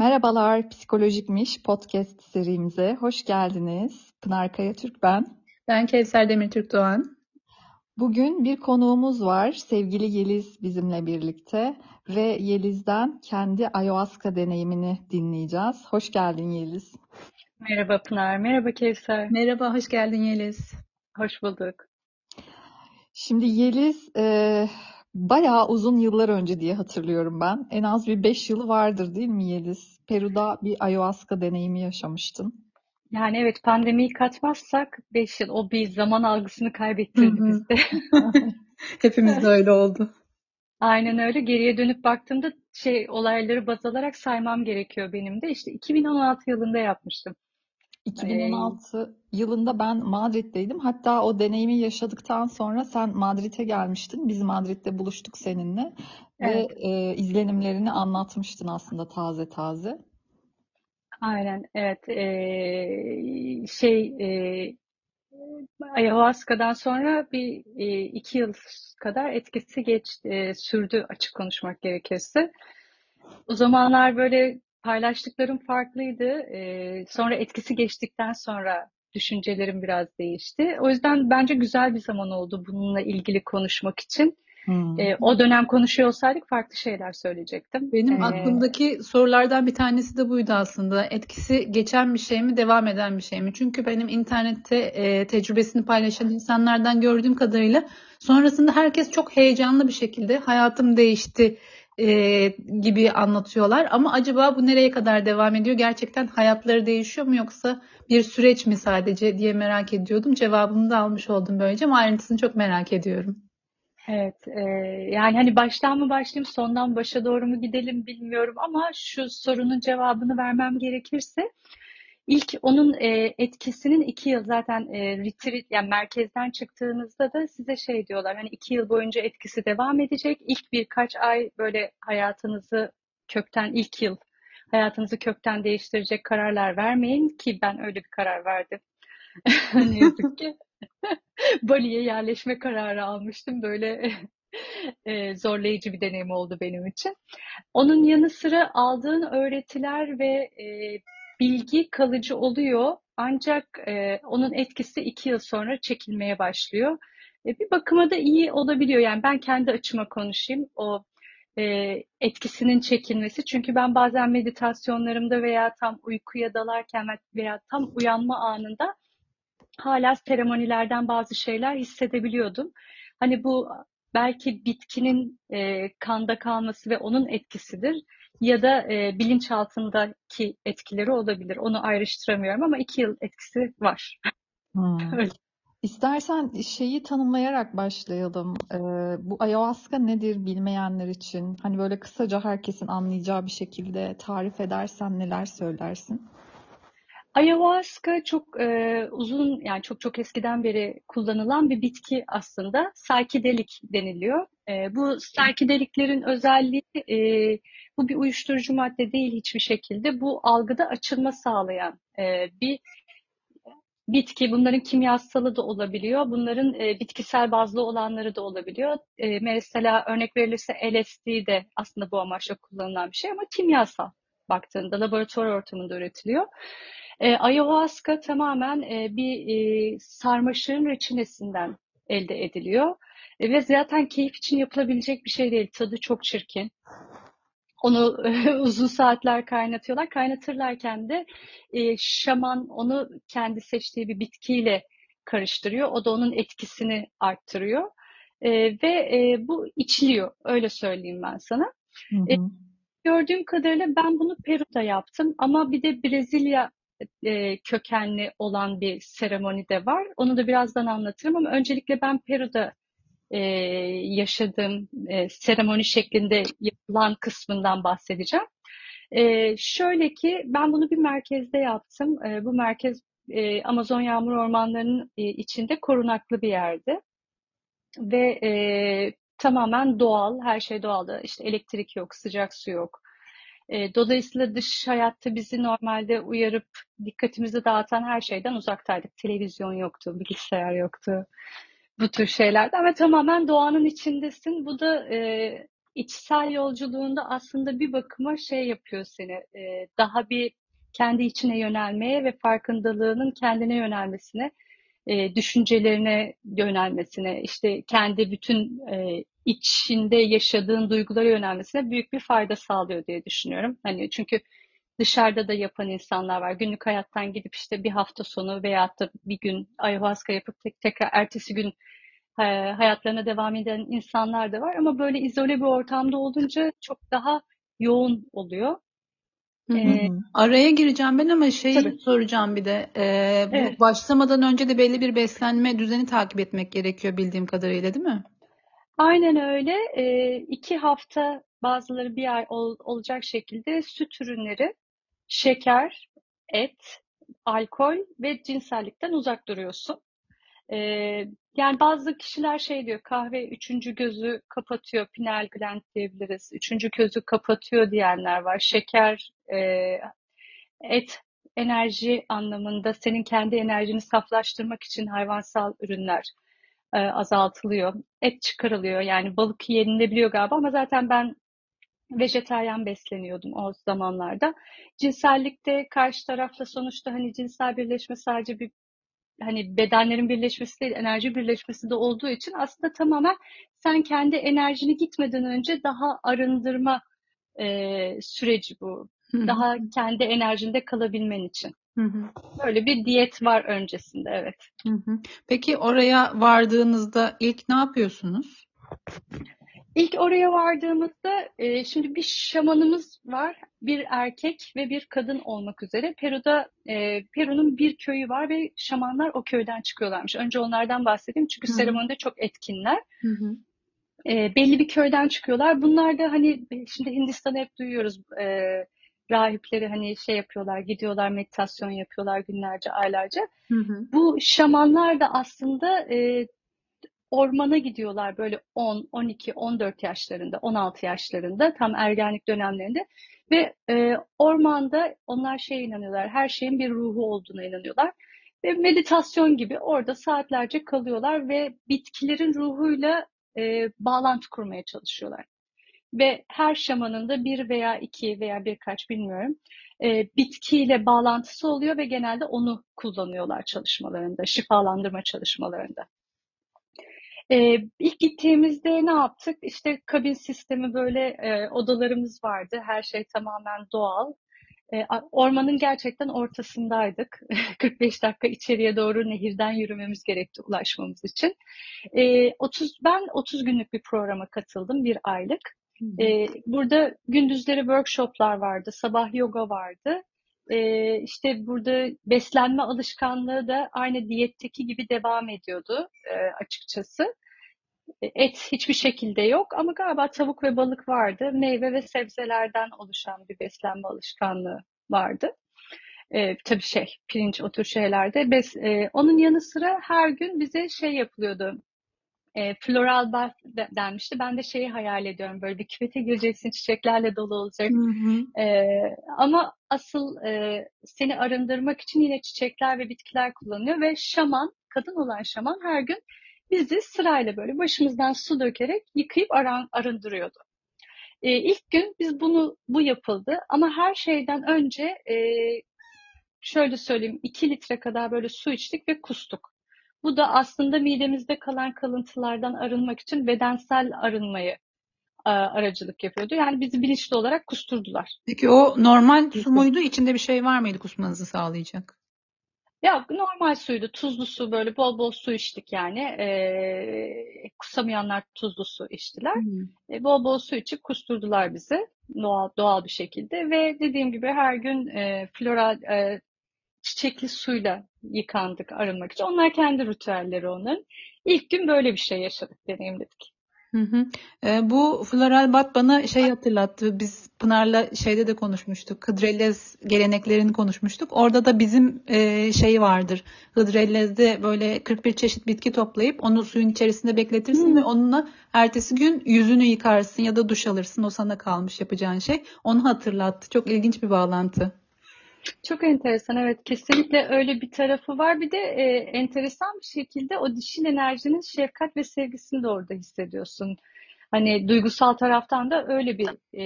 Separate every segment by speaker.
Speaker 1: Merhabalar, Psikolojikmiş podcast serimize hoş geldiniz. Pınar Kaya Türk ben.
Speaker 2: Ben Kevser Demirtürk Doğan.
Speaker 1: Bugün bir konuğumuz var. Sevgili Yeliz bizimle birlikte ve Yeliz'den kendi ayahuasca deneyimini dinleyeceğiz. Hoş geldin Yeliz.
Speaker 3: Merhaba Pınar, merhaba Kevser.
Speaker 2: Merhaba, hoş geldin Yeliz.
Speaker 3: Hoş bulduk.
Speaker 1: Şimdi Yeliz e, bayağı uzun yıllar önce diye hatırlıyorum ben. En az bir 5 yılı vardır değil mi Yeliz? Peru'da bir ayahuasca deneyimi yaşamıştın.
Speaker 3: Yani evet pandemiyi katmazsak 5 yıl o bir zaman algısını kaybettirdi bizde.
Speaker 2: Hepimiz de öyle oldu.
Speaker 3: Aynen öyle. Geriye dönüp baktığımda şey olayları baz alarak saymam gerekiyor benim de. İşte 2016 yılında yapmıştım.
Speaker 1: 2016 yılında ben Madrid'deydim. Hatta o deneyimi yaşadıktan sonra sen Madrid'e gelmiştin. Biz Madrid'de buluştuk seninle
Speaker 3: Evet.
Speaker 1: ve e, izlenimlerini anlatmıştın aslında taze taze.
Speaker 3: Aynen evet. Ee, şey e, ayahuasca'dan sonra bir e, iki yıl kadar etkisi geç e, sürdü açık konuşmak gerekirse. O zamanlar böyle paylaştıklarım farklıydı. Ee, sonra etkisi geçtikten sonra düşüncelerim biraz değişti. O yüzden bence güzel bir zaman oldu bununla ilgili konuşmak için.
Speaker 1: Hmm.
Speaker 3: Ee, o dönem konuşuyor olsaydık farklı şeyler söyleyecektim.
Speaker 2: Benim
Speaker 3: Ee,
Speaker 2: aklımdaki sorulardan bir tanesi de buydu aslında. Etkisi geçen bir şey mi, devam eden bir şey mi? Çünkü benim internette e, tecrübesini paylaşan insanlardan gördüğüm kadarıyla sonrasında herkes çok heyecanlı bir şekilde hayatım değişti e, gibi anlatıyorlar. Ama acaba bu nereye kadar devam ediyor? Gerçekten hayatları değişiyor mu yoksa bir süreç mi sadece diye merak ediyordum. Cevabını da almış oldum böylece ama ayrıntısını çok merak ediyorum.
Speaker 3: Evet, e, yani hani baştan mı başlayayım, sondan başa doğru mu gidelim bilmiyorum ama şu sorunun cevabını vermem gerekirse ilk onun e, etkisinin iki yıl zaten e, retreat yani merkezden çıktığınızda da size şey diyorlar hani iki yıl boyunca etkisi devam edecek. İlk birkaç ay böyle hayatınızı kökten ilk yıl hayatınızı kökten değiştirecek kararlar vermeyin ki ben öyle bir karar verdim. Ne yazık ki. Bali'ye yerleşme kararı almıştım. Böyle e, zorlayıcı bir deneyim oldu benim için. Onun yanı sıra aldığın öğretiler ve e, bilgi kalıcı oluyor. Ancak e, onun etkisi iki yıl sonra çekilmeye başlıyor. E, bir bakıma da iyi olabiliyor. Yani ben kendi açıma konuşayım. O e, etkisinin çekilmesi. Çünkü ben bazen meditasyonlarımda veya tam uykuya dalarken veya tam uyanma anında hala seremonilerden bazı şeyler hissedebiliyordum. Hani bu belki bitkinin e, kanda kalması ve onun etkisidir ya da e, bilinçaltındaki etkileri olabilir. Onu ayrıştıramıyorum ama iki yıl etkisi var.
Speaker 1: Hmm.
Speaker 3: Öyle.
Speaker 1: İstersen şeyi tanımlayarak başlayalım. Ee, bu ayahuasca nedir bilmeyenler için? Hani böyle kısaca herkesin anlayacağı bir şekilde tarif edersen neler söylersin?
Speaker 3: Ayahuasca çok e, uzun yani çok çok eskiden beri kullanılan bir bitki aslında. Psychedelic deniliyor. E, bu psychedeliclerin özelliği e, bu bir uyuşturucu madde değil hiçbir şekilde. Bu algıda açılma sağlayan e, bir bitki. Bunların kimyasalı da olabiliyor. Bunların e, bitkisel bazlı olanları da olabiliyor. E, mesela örnek verilirse LSD de aslında bu amaçla kullanılan bir şey ama kimyasal baktığında laboratuvar ortamında üretiliyor. E, ayahuasca tamamen e, bir e, sarmaşığın reçinesinden elde ediliyor. E, ve zaten keyif için yapılabilecek bir şey değil. Tadı çok çirkin. Onu uzun saatler kaynatıyorlar. Kaynatırlarken de e, şaman onu kendi seçtiği bir bitkiyle karıştırıyor. O da onun etkisini arttırıyor. E, ve e, bu içiliyor. Öyle söyleyeyim ben sana.
Speaker 1: Hı
Speaker 3: E,
Speaker 1: hı.
Speaker 3: gördüğüm kadarıyla ben bunu Peru'da yaptım ama bir de Brezilya e, kökenli olan bir seremoni de var. Onu da birazdan anlatırım ama öncelikle ben Peru'da e, yaşadığım e, seremoni şeklinde yapılan kısmından bahsedeceğim. E, şöyle ki ben bunu bir merkezde yaptım. E, bu merkez e, Amazon yağmur ormanlarının e, içinde korunaklı bir yerdi ve e, tamamen doğal, her şey doğaldı. İşte elektrik yok, sıcak su yok. E, dolayısıyla dış hayatta bizi normalde uyarıp dikkatimizi dağıtan her şeyden uzaktaydık. Televizyon yoktu, bilgisayar yoktu, bu tür şeylerden ve tamamen doğanın içindesin. Bu da e, içsel yolculuğunda aslında bir bakıma şey yapıyor seni, e, daha bir kendi içine yönelmeye ve farkındalığının kendine yönelmesine, e, düşüncelerine yönelmesine, işte kendi bütün e, içinde yaşadığın duygulara yönelmesine büyük bir fayda sağlıyor diye düşünüyorum. Hani çünkü dışarıda da yapan insanlar var. Günlük hayattan gidip işte bir hafta sonu veya da bir gün ayahuasca yapıp tek tekrar ertesi gün e, hayatlarına devam eden insanlar da var. Ama böyle izole bir ortamda olunca çok daha yoğun oluyor.
Speaker 2: Hı hı.
Speaker 3: Ee,
Speaker 2: Araya gireceğim ben ama şey
Speaker 3: tabii.
Speaker 2: soracağım bir de. Ee, bu
Speaker 3: Evet.
Speaker 2: başlamadan önce de belli bir beslenme düzeni takip etmek gerekiyor bildiğim kadarıyla değil mi?
Speaker 3: Aynen öyle. E, iki hafta bazıları bir ay ol- olacak şekilde süt ürünleri, şeker, et, alkol ve cinsellikten uzak duruyorsun. E, yani bazı kişiler şey diyor kahve üçüncü gözü kapatıyor, pineal gland diyebiliriz. Üçüncü gözü kapatıyor diyenler var. Şeker, e, et enerji anlamında senin kendi enerjini saflaştırmak için hayvansal ürünler e, azaltılıyor. Et çıkarılıyor. Yani balık yenilebiliyor galiba ama zaten ben vejetaryen besleniyordum o zamanlarda. Cinsellikte karşı tarafla sonuçta hani cinsel birleşme sadece bir hani bedenlerin birleşmesi değil, enerji birleşmesi de olduğu için aslında tamamen sen kendi enerjini gitmeden önce daha arındırma e, süreci bu. Daha kendi enerjinde kalabilmen için. Böyle bir diyet var öncesinde, evet.
Speaker 2: Peki oraya vardığınızda ilk ne yapıyorsunuz?
Speaker 3: İlk oraya vardığımızda e, şimdi bir şamanımız var. Bir erkek ve bir kadın olmak üzere. Peru'da e, Peru'nun bir köyü var ve şamanlar o köyden çıkıyorlarmış. Önce onlardan bahsedeyim çünkü
Speaker 2: Hı hı.
Speaker 3: seremonide çok etkinler. E, belli bir köyden çıkıyorlar. Bunlar da hani şimdi Hindistan'ı hep duyuyoruz. E, rahipleri hani şey yapıyorlar, gidiyorlar meditasyon yapıyorlar günlerce, aylarca.
Speaker 2: Hı hı.
Speaker 3: Bu şamanlar da aslında e, ormana gidiyorlar böyle 10, 12, 14 yaşlarında, 16 yaşlarında tam ergenlik dönemlerinde ve e, ormanda onlar şeye inanıyorlar, her şeyin bir ruhu olduğuna inanıyorlar ve meditasyon gibi orada saatlerce kalıyorlar ve bitkilerin ruhuyla e, bağlantı kurmaya çalışıyorlar. Ve her şamanın da bir veya iki veya birkaç bilmiyorum e, bitkiyle bağlantısı oluyor ve genelde onu kullanıyorlar çalışmalarında, şifalandırma çalışmalarında. Ee, ilk gittiğimizde ne yaptık? İşte kabin sistemi böyle e, odalarımız vardı. Her şey tamamen doğal. E, ormanın gerçekten ortasındaydık. 45 dakika içeriye doğru nehirden yürümemiz gerekti ulaşmamız için. E, 30 ben 30 günlük bir programa katıldım, bir aylık. E, burada gündüzleri workshoplar vardı, sabah yoga vardı. E, işte burada beslenme alışkanlığı da aynı diyetteki gibi devam ediyordu e, açıkçası. Et hiçbir şekilde yok ama galiba tavuk ve balık vardı. Meyve ve sebzelerden oluşan bir beslenme alışkanlığı vardı. Ee, tabii şey, pirinç o tür şeylerde. Bes, e, onun yanı sıra her gün bize şey yapılıyordu. E, floral bath de- denmişti. Ben de şeyi hayal ediyorum. Böyle bir küvete gireceksin, çiçeklerle dolu olacak.
Speaker 2: Hı hı.
Speaker 3: E, ama asıl e, seni arındırmak için yine çiçekler ve bitkiler kullanılıyor ve şaman, kadın olan şaman her gün bizi sırayla böyle başımızdan su dökerek yıkayıp aran, arındırıyordu. E, ilk gün biz bunu bu yapıldı ama her şeyden önce e, şöyle söyleyeyim 2 litre kadar böyle su içtik ve kustuk. Bu da aslında midemizde kalan kalıntılardan arınmak için bedensel arınmayı e, aracılık yapıyordu. Yani bizi bilinçli olarak kusturdular.
Speaker 2: Peki o normal su muydu? İçinde bir şey var mıydı kusmanızı sağlayacak?
Speaker 3: Ya normal suydu, tuzlu su böyle bol bol su içtik yani. E, kusamayanlar tuzlu su içtiler.
Speaker 2: Hı.
Speaker 3: E, bol bol su içip kusturdular bizi doğal doğal bir şekilde ve dediğim gibi her gün e, floral e, çiçekli suyla yıkandık arınmak için. Onlar kendi ritüelleri onların. İlk gün böyle bir şey yaşadık, deneyimledik.
Speaker 2: Hı hı. Ee, bu floral bat bana şey hatırlattı. Biz Pınar'la şeyde de konuşmuştuk. Hıdrellez geleneklerini konuşmuştuk. Orada da bizim e, şey vardır. Hıdrellez'de böyle 41 çeşit bitki toplayıp onu suyun içerisinde bekletirsin
Speaker 3: Hmm.
Speaker 2: ve onunla ertesi gün yüzünü yıkarsın ya da duş alırsın. O sana kalmış yapacağın şey. Onu hatırlattı. Çok ilginç bir bağlantı.
Speaker 3: Çok enteresan, evet kesinlikle öyle bir tarafı var. Bir de e, enteresan bir şekilde o dişil enerjinin şefkat ve sevgisini de orada hissediyorsun. Hani duygusal taraftan da öyle bir e,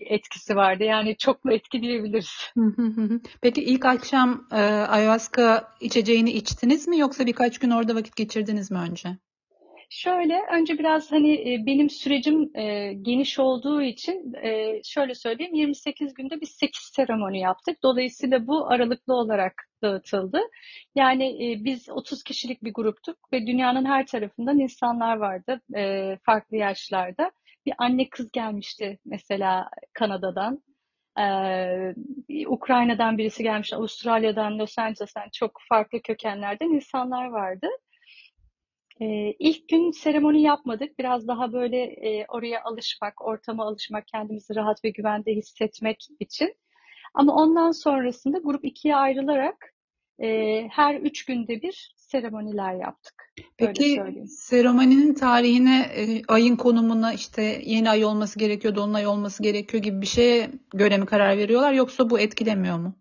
Speaker 3: etkisi vardı. Yani çoklu etki diyebiliriz.
Speaker 2: Peki ilk akşam e, ayahuasca içeceğini içtiniz mi yoksa birkaç gün orada vakit geçirdiniz mi önce?
Speaker 3: Şöyle, önce biraz hani e, benim sürecim e, geniş olduğu için e, şöyle söyleyeyim 28 günde biz 8 seremoni yaptık. Dolayısıyla bu aralıklı olarak dağıtıldı. Yani biz 30 kişilik bir gruptuk ve dünyanın her tarafından insanlar vardı farklı yaşlarda. Bir anne kız gelmişti mesela Kanada'dan. Ee, Ukrayna'dan birisi gelmiş, Avustralya'dan, Los Angeles'tan çok farklı kökenlerden insanlar vardı. Ee, ilk gün seremoni yapmadık. Biraz daha böyle e, oraya alışmak, ortama alışmak, kendimizi rahat ve güvende hissetmek için. Ama ondan sonrasında grup ikiye ayrılarak e, her üç günde bir seremoniler yaptık.
Speaker 2: Peki seremoninin tarihine, e, ayın konumuna işte yeni ay olması gerekiyor, dolunay olması gerekiyor gibi bir şeye göre mi karar veriyorlar yoksa bu etkilemiyor mu?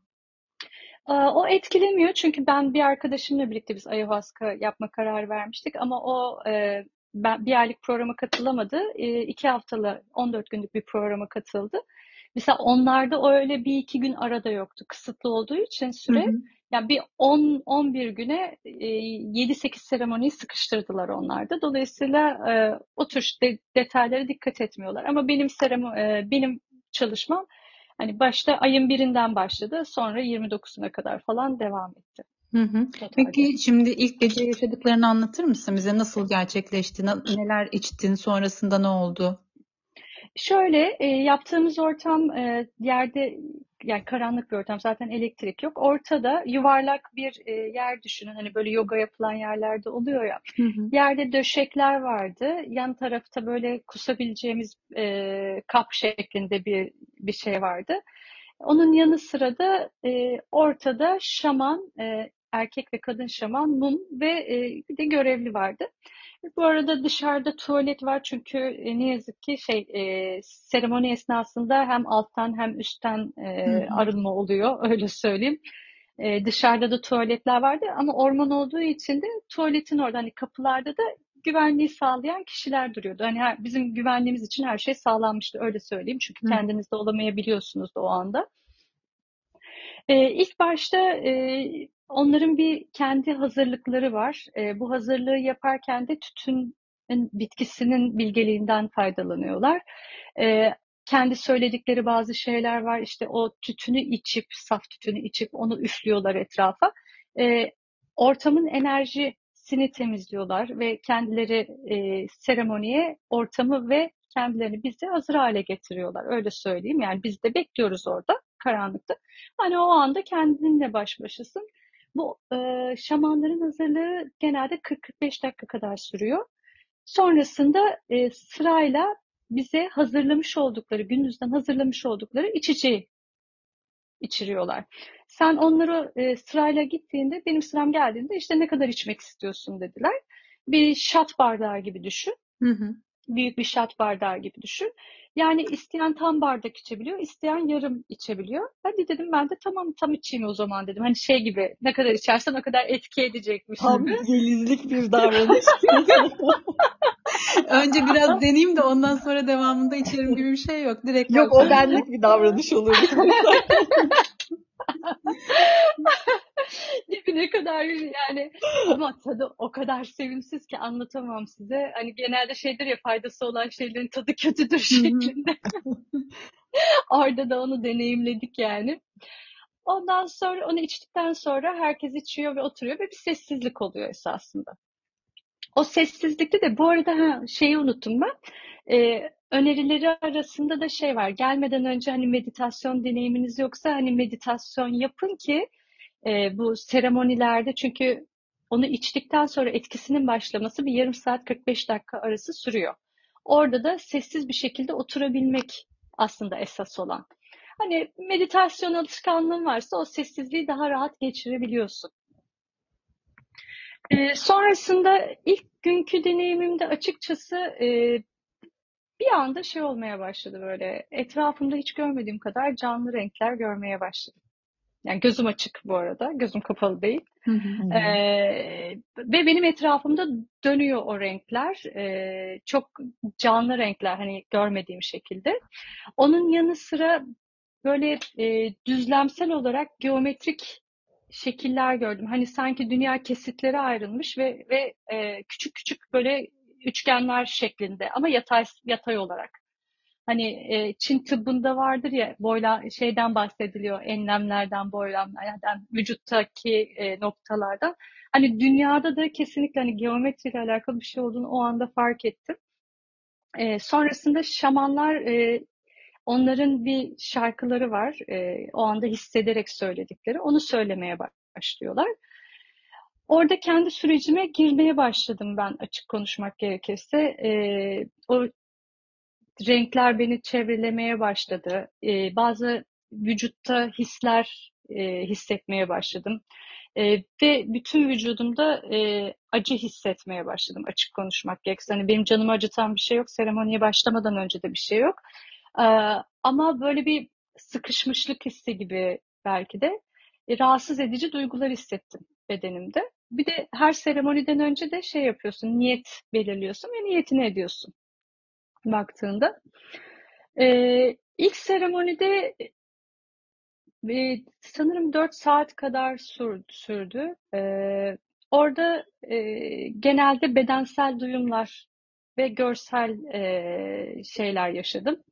Speaker 3: O etkilemiyor çünkü ben bir arkadaşımla birlikte biz ayahuasca yapma kararı vermiştik ama o e, ben bir aylık programa katılamadı. E, iki haftalı 14 günlük bir programa katıldı. Mesela onlarda öyle bir iki gün arada yoktu. Kısıtlı olduğu için süre. Hı hı. Yani bir 10-11 güne e, 7-8 seremoniyi sıkıştırdılar onlarda. Dolayısıyla e, o tür de, detaylara dikkat etmiyorlar. Ama benim seremo, e, benim çalışmam Hani başta ayın birinden başladı, sonra 29'una kadar falan devam etti.
Speaker 2: Hı hı. Peki şimdi ilk gece yaşadıklarını anlatır mısın bize? Nasıl gerçekleşti? Neler içtin? Sonrasında ne oldu?
Speaker 3: Şöyle e, yaptığımız ortam e, yerde yani karanlık bir ortam zaten elektrik yok. Ortada yuvarlak bir e, yer düşünün. Hani böyle yoga yapılan yerlerde oluyor ya. Hı hı. Yerde döşekler vardı. Yan tarafta böyle kusabileceğimiz e, kap şeklinde bir bir şey vardı. Onun yanı sıra da e, ortada şaman, e, erkek ve kadın şaman, mum ve e, bir de görevli vardı. Bu arada dışarıda tuvalet var çünkü e, ne yazık ki şey e, seremoni esnasında hem alttan hem üstten e, arınma oluyor öyle söyleyeyim. E, dışarıda da tuvaletler vardı ama orman olduğu için de tuvaletin orada hani kapılarda da güvenliği sağlayan kişiler duruyordu. Hani her, bizim güvenliğimiz için her şey sağlanmıştı öyle söyleyeyim. Çünkü Hı. kendiniz de olamayabiliyorsunuz da o anda. E, ilk başta e, onların bir kendi hazırlıkları var. E, bu hazırlığı yaparken de tütün bitkisinin bilgeliğinden faydalanıyorlar. E, kendi söyledikleri bazı şeyler var. İşte o tütünü içip, saf tütünü içip onu üflüyorlar etrafa. E, ortamın enerjisini temizliyorlar ve kendileri e, seremoniye ortamı ve kendilerini bize hazır hale getiriyorlar. Öyle söyleyeyim. Yani biz de bekliyoruz orada karanlıkta. Hani o anda kendinle baş başasın. Bu e, şamanların hazırlığı genelde 40-45 dakika kadar sürüyor. Sonrasında e, sırayla bize hazırlamış oldukları, gündüzden hazırlamış oldukları içeceği içiriyorlar. Sen onları e, sırayla gittiğinde, benim sıram geldiğinde işte ne kadar içmek istiyorsun dediler. Bir şat bardağı gibi düşün. Hı hı büyük bir şat bardağı gibi düşün. Yani isteyen tam bardak içebiliyor, isteyen yarım içebiliyor. Hadi dedim ben de tamam tam içeyim o zaman dedim. Hani şey gibi ne kadar içersen o kadar etki edecekmiş.
Speaker 1: Tam gelizlik bir davranış.
Speaker 2: Önce biraz deneyeyim de ondan sonra devamında içerim gibi bir şey yok. Direkt
Speaker 1: yok o benlik bir davranış olur.
Speaker 3: ne kadar yani ama tadı o kadar sevimsiz ki anlatamam size. Hani genelde şeydir ya faydası olan şeylerin tadı kötüdür şeklinde. Orada da onu deneyimledik yani. Ondan sonra onu içtikten sonra herkes içiyor ve oturuyor ve bir sessizlik oluyor esasında. O sessizlikte de bu arada ha, şeyi unuttum ben. Ee, önerileri arasında da şey var. Gelmeden önce hani meditasyon deneyiminiz yoksa hani meditasyon yapın ki e, bu seremonilerde çünkü onu içtikten sonra etkisinin başlaması bir yarım saat 45 dakika arası sürüyor. Orada da sessiz bir şekilde oturabilmek aslında esas olan. Hani meditasyon alışkanlığın varsa o sessizliği daha rahat geçirebiliyorsun. Ee, sonrasında ilk günkü deneyimimde açıkçası e, bir anda şey olmaya başladı böyle. Etrafımda hiç görmediğim kadar canlı renkler görmeye başladım. Yani gözüm açık bu arada. Gözüm kapalı değil.
Speaker 2: Hı hı.
Speaker 3: Ee, ve benim etrafımda dönüyor o renkler. Ee, çok canlı renkler hani görmediğim şekilde. Onun yanı sıra böyle e, düzlemsel olarak geometrik şekiller gördüm. Hani sanki dünya kesitlere ayrılmış ve ve e, küçük küçük böyle üçgenler şeklinde ama yatay yatay olarak. Hani e, Çin tıbbında vardır ya boyla şeyden bahsediliyor enlemlerden boylamlardan vücuttaki e, noktalardan. Hani dünyada da kesinlikle hani geometriyle alakalı bir şey olduğunu o anda fark ettim. E, sonrasında şamanlar e, onların bir şarkıları var. E, o anda hissederek söyledikleri. Onu söylemeye başlıyorlar. Orada kendi sürecime girmeye başladım ben açık konuşmak gerekirse. E, o renkler beni çevrelemeye başladı. E, bazı vücutta hisler e, hissetmeye başladım. E, ve bütün vücudumda e, acı hissetmeye başladım açık konuşmak gerekirse. Hani benim canımı acıtan bir şey yok. Seremoniye başlamadan önce de bir şey yok. E, ama böyle bir sıkışmışlık hissi gibi belki de e, rahatsız edici duygular hissettim bedenimde. Bir de her seremoniden önce de şey yapıyorsun, niyet belirliyorsun ve niyetini ediyorsun baktığında. Ee, ilk seremonide e, sanırım 4 saat kadar sürdü. sürdü. Ee, orada e, genelde bedensel duyumlar ve görsel e, şeyler yaşadım.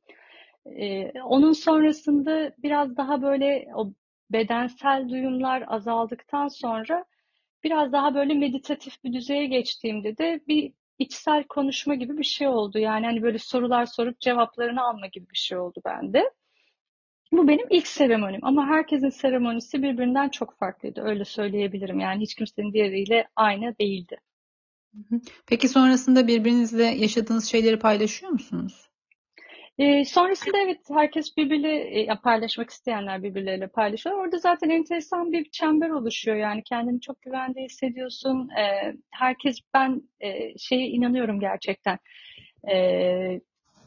Speaker 3: E, onun sonrasında biraz daha böyle o bedensel duyumlar azaldıktan sonra biraz daha böyle meditatif bir düzeye geçtiğimde de bir içsel konuşma gibi bir şey oldu. Yani hani böyle sorular sorup cevaplarını alma gibi bir şey oldu bende. Bu benim ilk seremonim ama herkesin seremonisi birbirinden çok farklıydı. Öyle söyleyebilirim. Yani hiç kimsenin diğeriyle aynı değildi.
Speaker 2: Peki sonrasında birbirinizle yaşadığınız şeyleri paylaşıyor musunuz?
Speaker 3: E, sonrasında evet herkes birbiriyle e, paylaşmak isteyenler birbirleriyle paylaşıyor. Orada zaten enteresan bir çember oluşuyor. Yani kendini çok güvende hissediyorsun. E, herkes ben e, şeye inanıyorum gerçekten. E,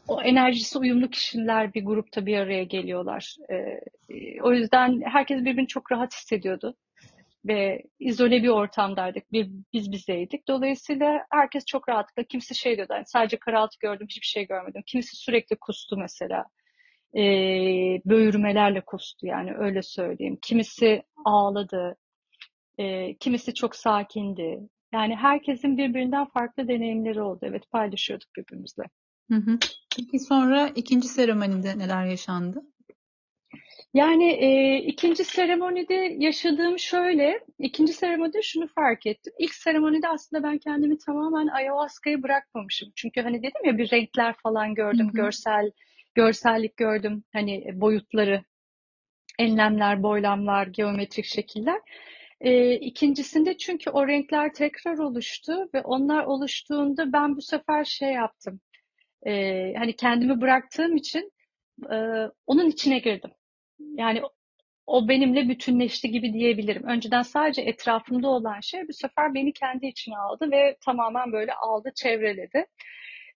Speaker 3: o enerjisi uyumlu kişiler bir grupta bir araya geliyorlar. E, o yüzden herkes birbirini çok rahat hissediyordu ve izole bir ortamdaydık. Bir, biz bizeydik. Dolayısıyla herkes çok rahatlıkla kimse şey diyordu. Yani sadece karaltı gördüm, hiçbir şey görmedim. Kimisi sürekli kustu mesela. E, böğürmelerle kustu yani öyle söyleyeyim. Kimisi ağladı. E, kimisi çok sakindi. Yani herkesin birbirinden farklı deneyimleri oldu. Evet paylaşıyorduk birbirimizle.
Speaker 2: Hı hı. Peki sonra ikinci seremonide neler yaşandı?
Speaker 3: Yani e, ikinci seremonide yaşadığım şöyle, ikinci seremonide şunu fark ettim. İlk seremonide aslında ben kendimi tamamen ayahuasca'ya bırakmamışım. Çünkü hani dedim ya bir renkler falan gördüm, hı hı. görsel görsellik gördüm. Hani boyutları, enlemler, boylamlar, geometrik şekiller. E, ikincisinde çünkü o renkler tekrar oluştu ve onlar oluştuğunda ben bu sefer şey yaptım. E, hani kendimi bıraktığım için e, onun içine girdim. Yani o benimle bütünleşti gibi diyebilirim. Önceden sadece etrafımda olan şey bu sefer beni kendi içine aldı ve tamamen böyle aldı, çevreledi.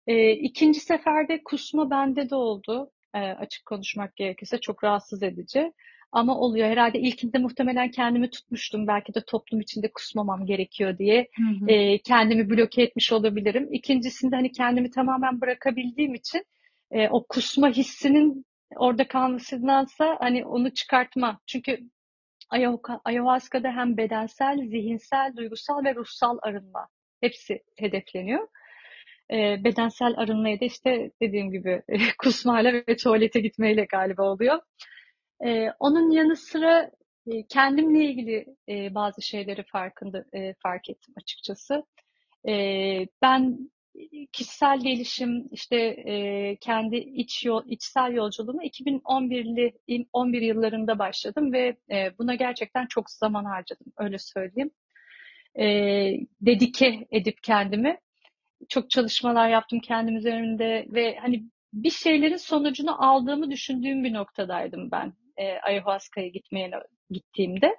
Speaker 3: E, ikinci seferde kusma bende de oldu. E, açık konuşmak gerekirse çok rahatsız edici. Ama oluyor. Herhalde ilkinde muhtemelen kendimi tutmuştum. Belki de toplum içinde kusmamam gerekiyor diye. Hı hı. E, kendimi bloke etmiş olabilirim. İkincisinde hani kendimi tamamen bırakabildiğim için e, o kusma hissinin orada kalmasındansa hani onu çıkartma. Çünkü ayahuasca'da hem bedensel, zihinsel, duygusal ve ruhsal arınma hepsi hedefleniyor. E, bedensel arınmaya da işte dediğim gibi kusmayla ve tuvalete gitmeyle galiba oluyor. E, onun yanı sıra e, kendimle ilgili e, bazı şeyleri farkında e, fark ettim açıkçası. E, ben kişisel gelişim işte e, kendi iç yol, içsel yolculuğumu 2011'li 11 yıllarında başladım ve e, buna gerçekten çok zaman harcadım öyle söyleyeyim. E, dedike edip kendimi çok çalışmalar yaptım kendim üzerinde ve hani bir şeylerin sonucunu aldığımı düşündüğüm bir noktadaydım ben e, ayahuasca'ya gitmeye gittiğimde.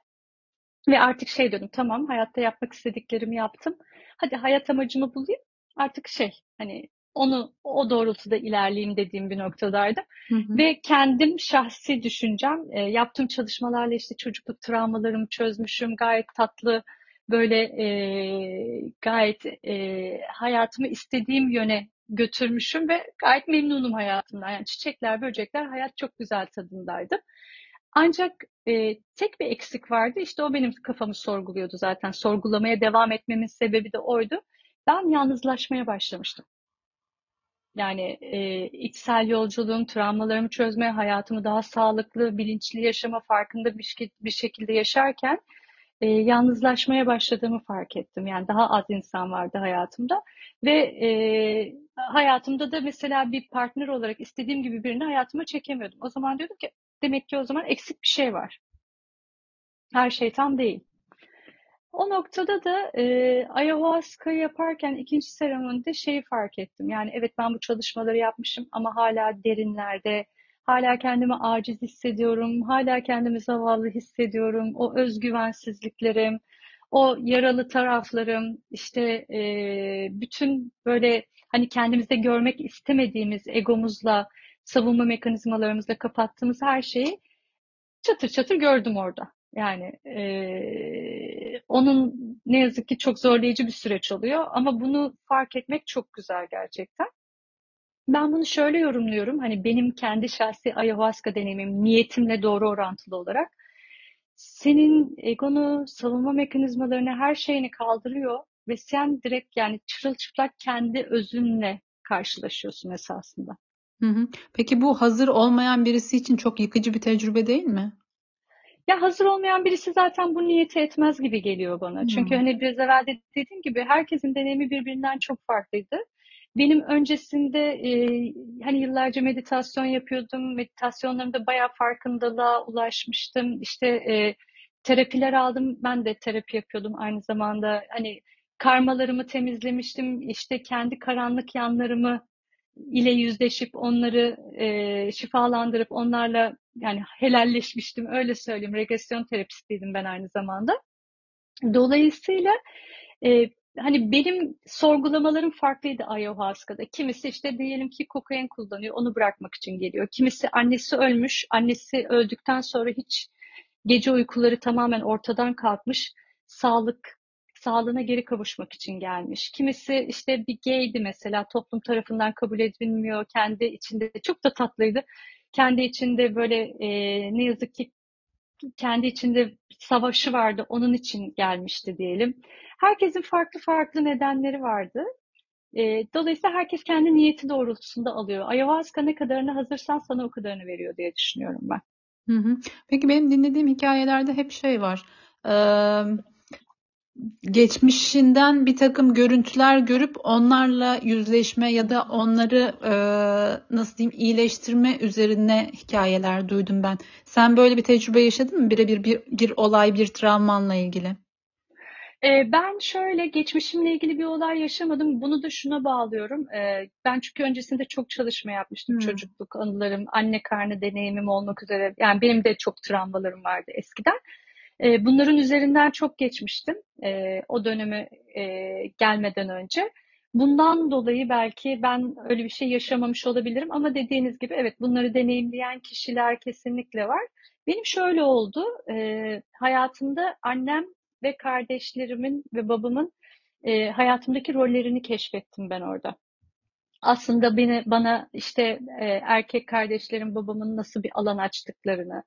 Speaker 3: Ve artık şey dedim tamam hayatta yapmak istediklerimi yaptım. Hadi hayat amacımı bulayım artık şey hani onu o doğrultuda ilerleyeyim dediğim bir noktadaydım.
Speaker 2: Hı hı.
Speaker 3: Ve kendim şahsi düşüncem, e, yaptığım çalışmalarla işte çocukluk travmalarımı çözmüşüm. Gayet tatlı, böyle e, gayet e, hayatımı istediğim yöne götürmüşüm ve gayet memnunum hayatımdan. Yani çiçekler, böcekler, hayat çok güzel tadındaydı. Ancak e, tek bir eksik vardı. İşte o benim kafamı sorguluyordu zaten. Sorgulamaya devam etmemin sebebi de oydu. Ben yalnızlaşmaya başlamıştım. Yani e, içsel yolculuğum, travmalarımı çözmeye, hayatımı daha sağlıklı, bilinçli yaşama farkında bir, bir şekilde yaşarken e, yalnızlaşmaya başladığımı fark ettim. Yani daha az insan vardı hayatımda ve e, hayatımda da mesela bir partner olarak istediğim gibi birini hayatıma çekemiyordum. O zaman diyordum ki demek ki o zaman eksik bir şey var. Her şey tam değil. O noktada da e, ayahuasca yaparken ikinci seremonide şeyi fark ettim. Yani evet ben bu çalışmaları yapmışım ama hala derinlerde, hala kendimi aciz hissediyorum, hala kendimi zavallı hissediyorum. O özgüvensizliklerim, o yaralı taraflarım, işte e, bütün böyle hani kendimizde görmek istemediğimiz egomuzla, savunma mekanizmalarımızla kapattığımız her şeyi çatır çatır gördüm orada. Yani e, onun ne yazık ki çok zorlayıcı bir süreç oluyor ama bunu fark etmek çok güzel gerçekten. Ben bunu şöyle yorumluyorum. Hani benim kendi şahsi ayahuasca deneyimim niyetimle doğru orantılı olarak senin egonu, savunma mekanizmalarını, her şeyini kaldırıyor ve sen direkt yani çırılçıplak kendi özünle karşılaşıyorsun esasında.
Speaker 2: Hı hı. Peki bu hazır olmayan birisi için çok yıkıcı bir tecrübe değil mi?
Speaker 3: Ya hazır olmayan birisi zaten bu niyeti etmez gibi geliyor bana. Hmm. Çünkü hani biraz evvel de dediğim gibi herkesin deneyimi birbirinden çok farklıydı. Benim öncesinde e, hani yıllarca meditasyon yapıyordum. Meditasyonlarımda bayağı farkındalığa ulaşmıştım. İşte e, terapiler aldım. Ben de terapi yapıyordum aynı zamanda. Hani karmalarımı temizlemiştim. İşte kendi karanlık yanlarımı ile yüzleşip onları e, şifalandırıp onlarla yani helalleşmiştim öyle söyleyeyim. Regresyon terapistiydim ben aynı zamanda. Dolayısıyla e, hani benim sorgulamalarım farklıydı ayahuasca'da. Kimisi işte diyelim ki kokain kullanıyor, onu bırakmak için geliyor. Kimisi annesi ölmüş, annesi öldükten sonra hiç gece uykuları tamamen ortadan kalkmış, sağlık sağlığına geri kavuşmak için gelmiş. Kimisi işte bir gaydi mesela toplum tarafından kabul edilmiyor. Kendi içinde çok da tatlıydı. Kendi içinde böyle e, ne yazık ki kendi içinde savaşı vardı. Onun için gelmişti diyelim. Herkesin farklı farklı nedenleri vardı. E, dolayısıyla herkes kendi niyeti doğrultusunda alıyor. Ayahuasca ne kadarını hazırsan sana o kadarını veriyor diye düşünüyorum ben.
Speaker 2: Hı hı. Peki benim dinlediğim hikayelerde hep şey var. Ee, geçmişinden bir takım görüntüler görüp onlarla yüzleşme ya da onları e, nasıl diyeyim iyileştirme üzerine hikayeler duydum ben. Sen böyle bir tecrübe yaşadın mı? Birebir bir, bir olay, bir travmanla ilgili.
Speaker 3: E, ben şöyle geçmişimle ilgili bir olay yaşamadım. Bunu da şuna bağlıyorum. E, ben çünkü öncesinde çok çalışma yapmıştım. Hmm. Çocukluk anılarım, anne karnı deneyimim olmak üzere. Yani benim de çok travmalarım vardı eskiden. E, bunların üzerinden çok geçmiştim e, o dönemi e, gelmeden önce. Bundan dolayı belki ben öyle bir şey yaşamamış olabilirim ama dediğiniz gibi evet bunları deneyimleyen kişiler kesinlikle var. Benim şöyle oldu, e, hayatımda annem ve kardeşlerimin ve babamın e, hayatımdaki rollerini keşfettim ben orada. Aslında beni bana işte e, erkek kardeşlerim babamın nasıl bir alan açtıklarını,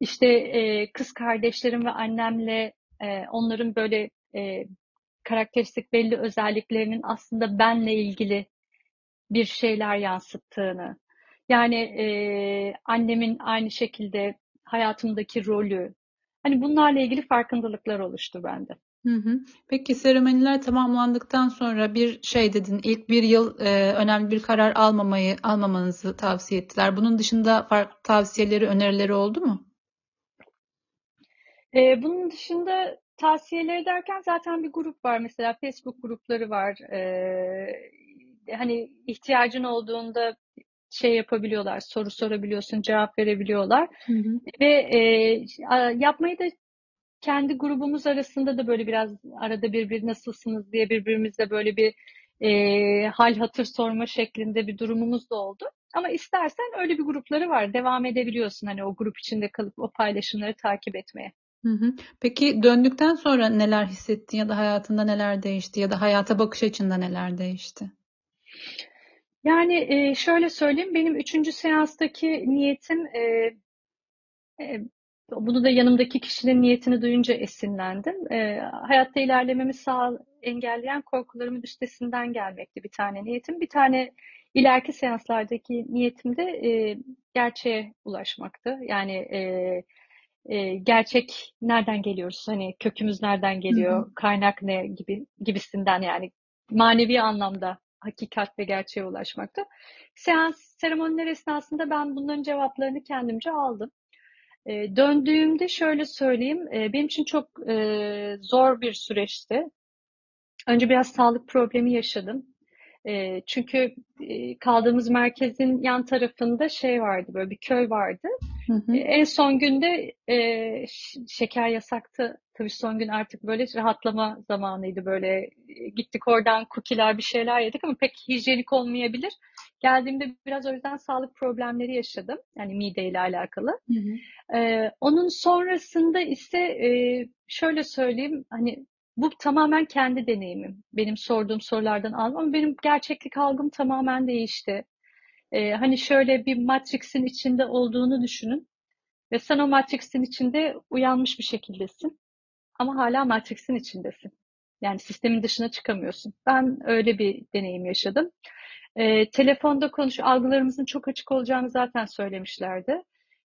Speaker 3: işte e, kız kardeşlerim ve annemle e, onların böyle e, karakteristik belli özelliklerinin aslında benle ilgili bir şeyler yansıttığını, yani e, annemin aynı şekilde hayatımdaki rolü, hani bunlarla ilgili farkındalıklar oluştu bende.
Speaker 2: Hı hı. Peki seremoniler tamamlandıktan sonra bir şey dedin, ilk bir yıl e, önemli bir karar almamayı almamanızı tavsiye ettiler. Bunun dışında farklı tavsiyeleri, önerileri oldu mu?
Speaker 3: Ee, bunun dışında tavsiyeleri derken zaten bir grup var. Mesela Facebook grupları var. Ee, hani ihtiyacın olduğunda şey yapabiliyorlar, soru sorabiliyorsun, cevap verebiliyorlar. Hı hı. Ve e, yapmayı da kendi grubumuz arasında da böyle biraz arada bir bir nasılsınız diye birbirimizle böyle bir e, hal hatır sorma şeklinde bir durumumuz da oldu. Ama istersen öyle bir grupları var. Devam edebiliyorsun hani o grup içinde kalıp o paylaşımları takip etmeye.
Speaker 2: Peki döndükten sonra neler hissettin ya da hayatında neler değişti ya da hayata bakış açında neler değişti?
Speaker 3: Yani e, şöyle söyleyeyim, benim üçüncü seanstaki niyetim, e, e, bunu da yanımdaki kişinin niyetini duyunca esinlendim. Hayatta ilerlememi sağ engelleyen korkularımın üstesinden gelmekti bir tane niyetim. Bir tane ileriki seanslardaki niyetim de gerçeğe ulaşmaktı. Yani e, e, gerçek nereden geliyoruz? Hani kökümüz nereden geliyor? Hı hı. Kaynak ne gibi gibisinden yani manevi anlamda hakikat ve gerçeğe ulaşmakta. Seans, seremoniler esnasında ben bunların cevaplarını kendimce aldım. E, döndüğümde şöyle söyleyeyim, e, benim için çok e, zor bir süreçti. Önce biraz sağlık problemi yaşadım. E, çünkü e, kaldığımız merkezin yan tarafında şey vardı, böyle bir köy vardı. Hı hı. E, en son günde e, şeker yasaktı. Tabii son gün artık böyle rahatlama zamanıydı. Böyle gittik oradan kukiler bir şeyler yedik ama pek hijyenik olmayabilir. Geldiğimde biraz o yüzden sağlık problemleri yaşadım. Yani mideyle alakalı. Hı hı. E, onun sonrasında ise e, şöyle söyleyeyim hani bu tamamen kendi deneyimim. Benim sorduğum sorulardan aldım ama benim gerçeklik algım tamamen değişti. Ee, hani şöyle bir Matrix'in içinde olduğunu düşünün ve sen o Matrix'in içinde uyanmış bir şekildesin ama hala Matrix'in içindesin. Yani sistemin dışına çıkamıyorsun. Ben öyle bir deneyim yaşadım. Ee, telefonda konuş, algılarımızın çok açık olacağını zaten söylemişlerdi.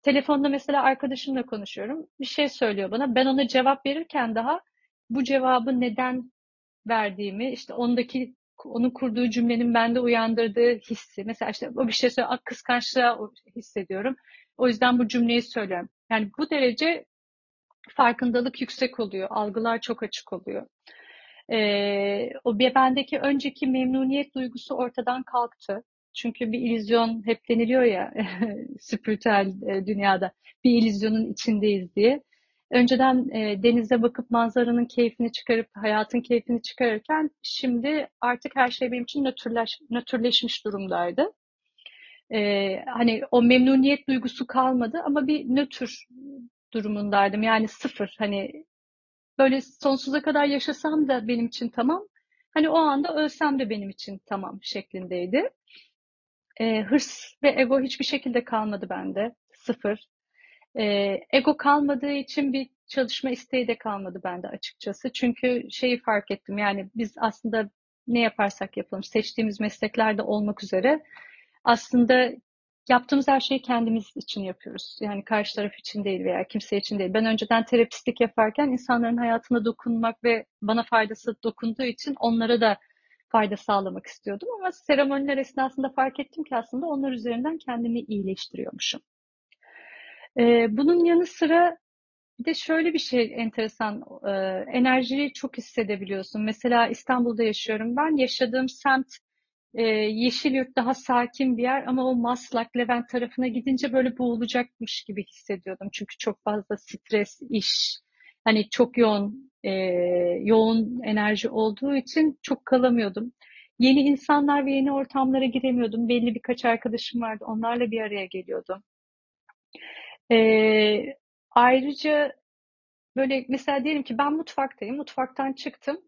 Speaker 3: Telefonda mesela arkadaşımla konuşuyorum. Bir şey söylüyor bana. Ben ona cevap verirken daha bu cevabı neden verdiğimi, işte ondaki onun kurduğu cümlenin bende uyandırdığı hissi. Mesela işte o bir şey söylüyor, kıskançlığa hissediyorum. O yüzden bu cümleyi söylüyorum. Yani bu derece farkındalık yüksek oluyor. Algılar çok açık oluyor. Ee, o bendeki önceki memnuniyet duygusu ortadan kalktı. Çünkü bir illüzyon hep deniliyor ya spiritüel e, dünyada bir illüzyonun içindeyiz diye önceden e, denize bakıp manzaranın keyfini çıkarıp hayatın keyfini çıkarırken şimdi artık her şey benim için nötrleş, nötrleşmiş durumdaydı. E, hani o memnuniyet duygusu kalmadı ama bir nötr durumundaydım. Yani sıfır. Hani böyle sonsuza kadar yaşasam da benim için tamam. Hani o anda ölsem de benim için tamam şeklindeydi. E, hırs ve ego hiçbir şekilde kalmadı bende. Sıfır. E, ego kalmadığı için bir çalışma isteği de kalmadı bende açıkçası. Çünkü şeyi fark ettim yani biz aslında ne yaparsak yapalım seçtiğimiz mesleklerde olmak üzere aslında yaptığımız her şeyi kendimiz için yapıyoruz. Yani karşı taraf için değil veya kimse için değil. Ben önceden terapistlik yaparken insanların hayatına dokunmak ve bana faydası dokunduğu için onlara da fayda sağlamak istiyordum. Ama seremoniler esnasında fark ettim ki aslında onlar üzerinden kendimi iyileştiriyormuşum. Ee, bunun yanı sıra bir de şöyle bir şey enteresan, e, enerjiyi çok hissedebiliyorsun. Mesela İstanbul'da yaşıyorum ben. Yaşadığım semt e, Yeşilyurt daha sakin bir yer ama o Maslak, Levent tarafına gidince böyle boğulacakmış gibi hissediyordum. Çünkü çok fazla stres, iş, hani çok yoğun, e, yoğun enerji olduğu için çok kalamıyordum. Yeni insanlar ve yeni ortamlara giremiyordum. Belli birkaç arkadaşım vardı. Onlarla bir araya geliyordum. Ee, ayrıca böyle mesela diyelim ki ben mutfaktayım, mutfaktan çıktım.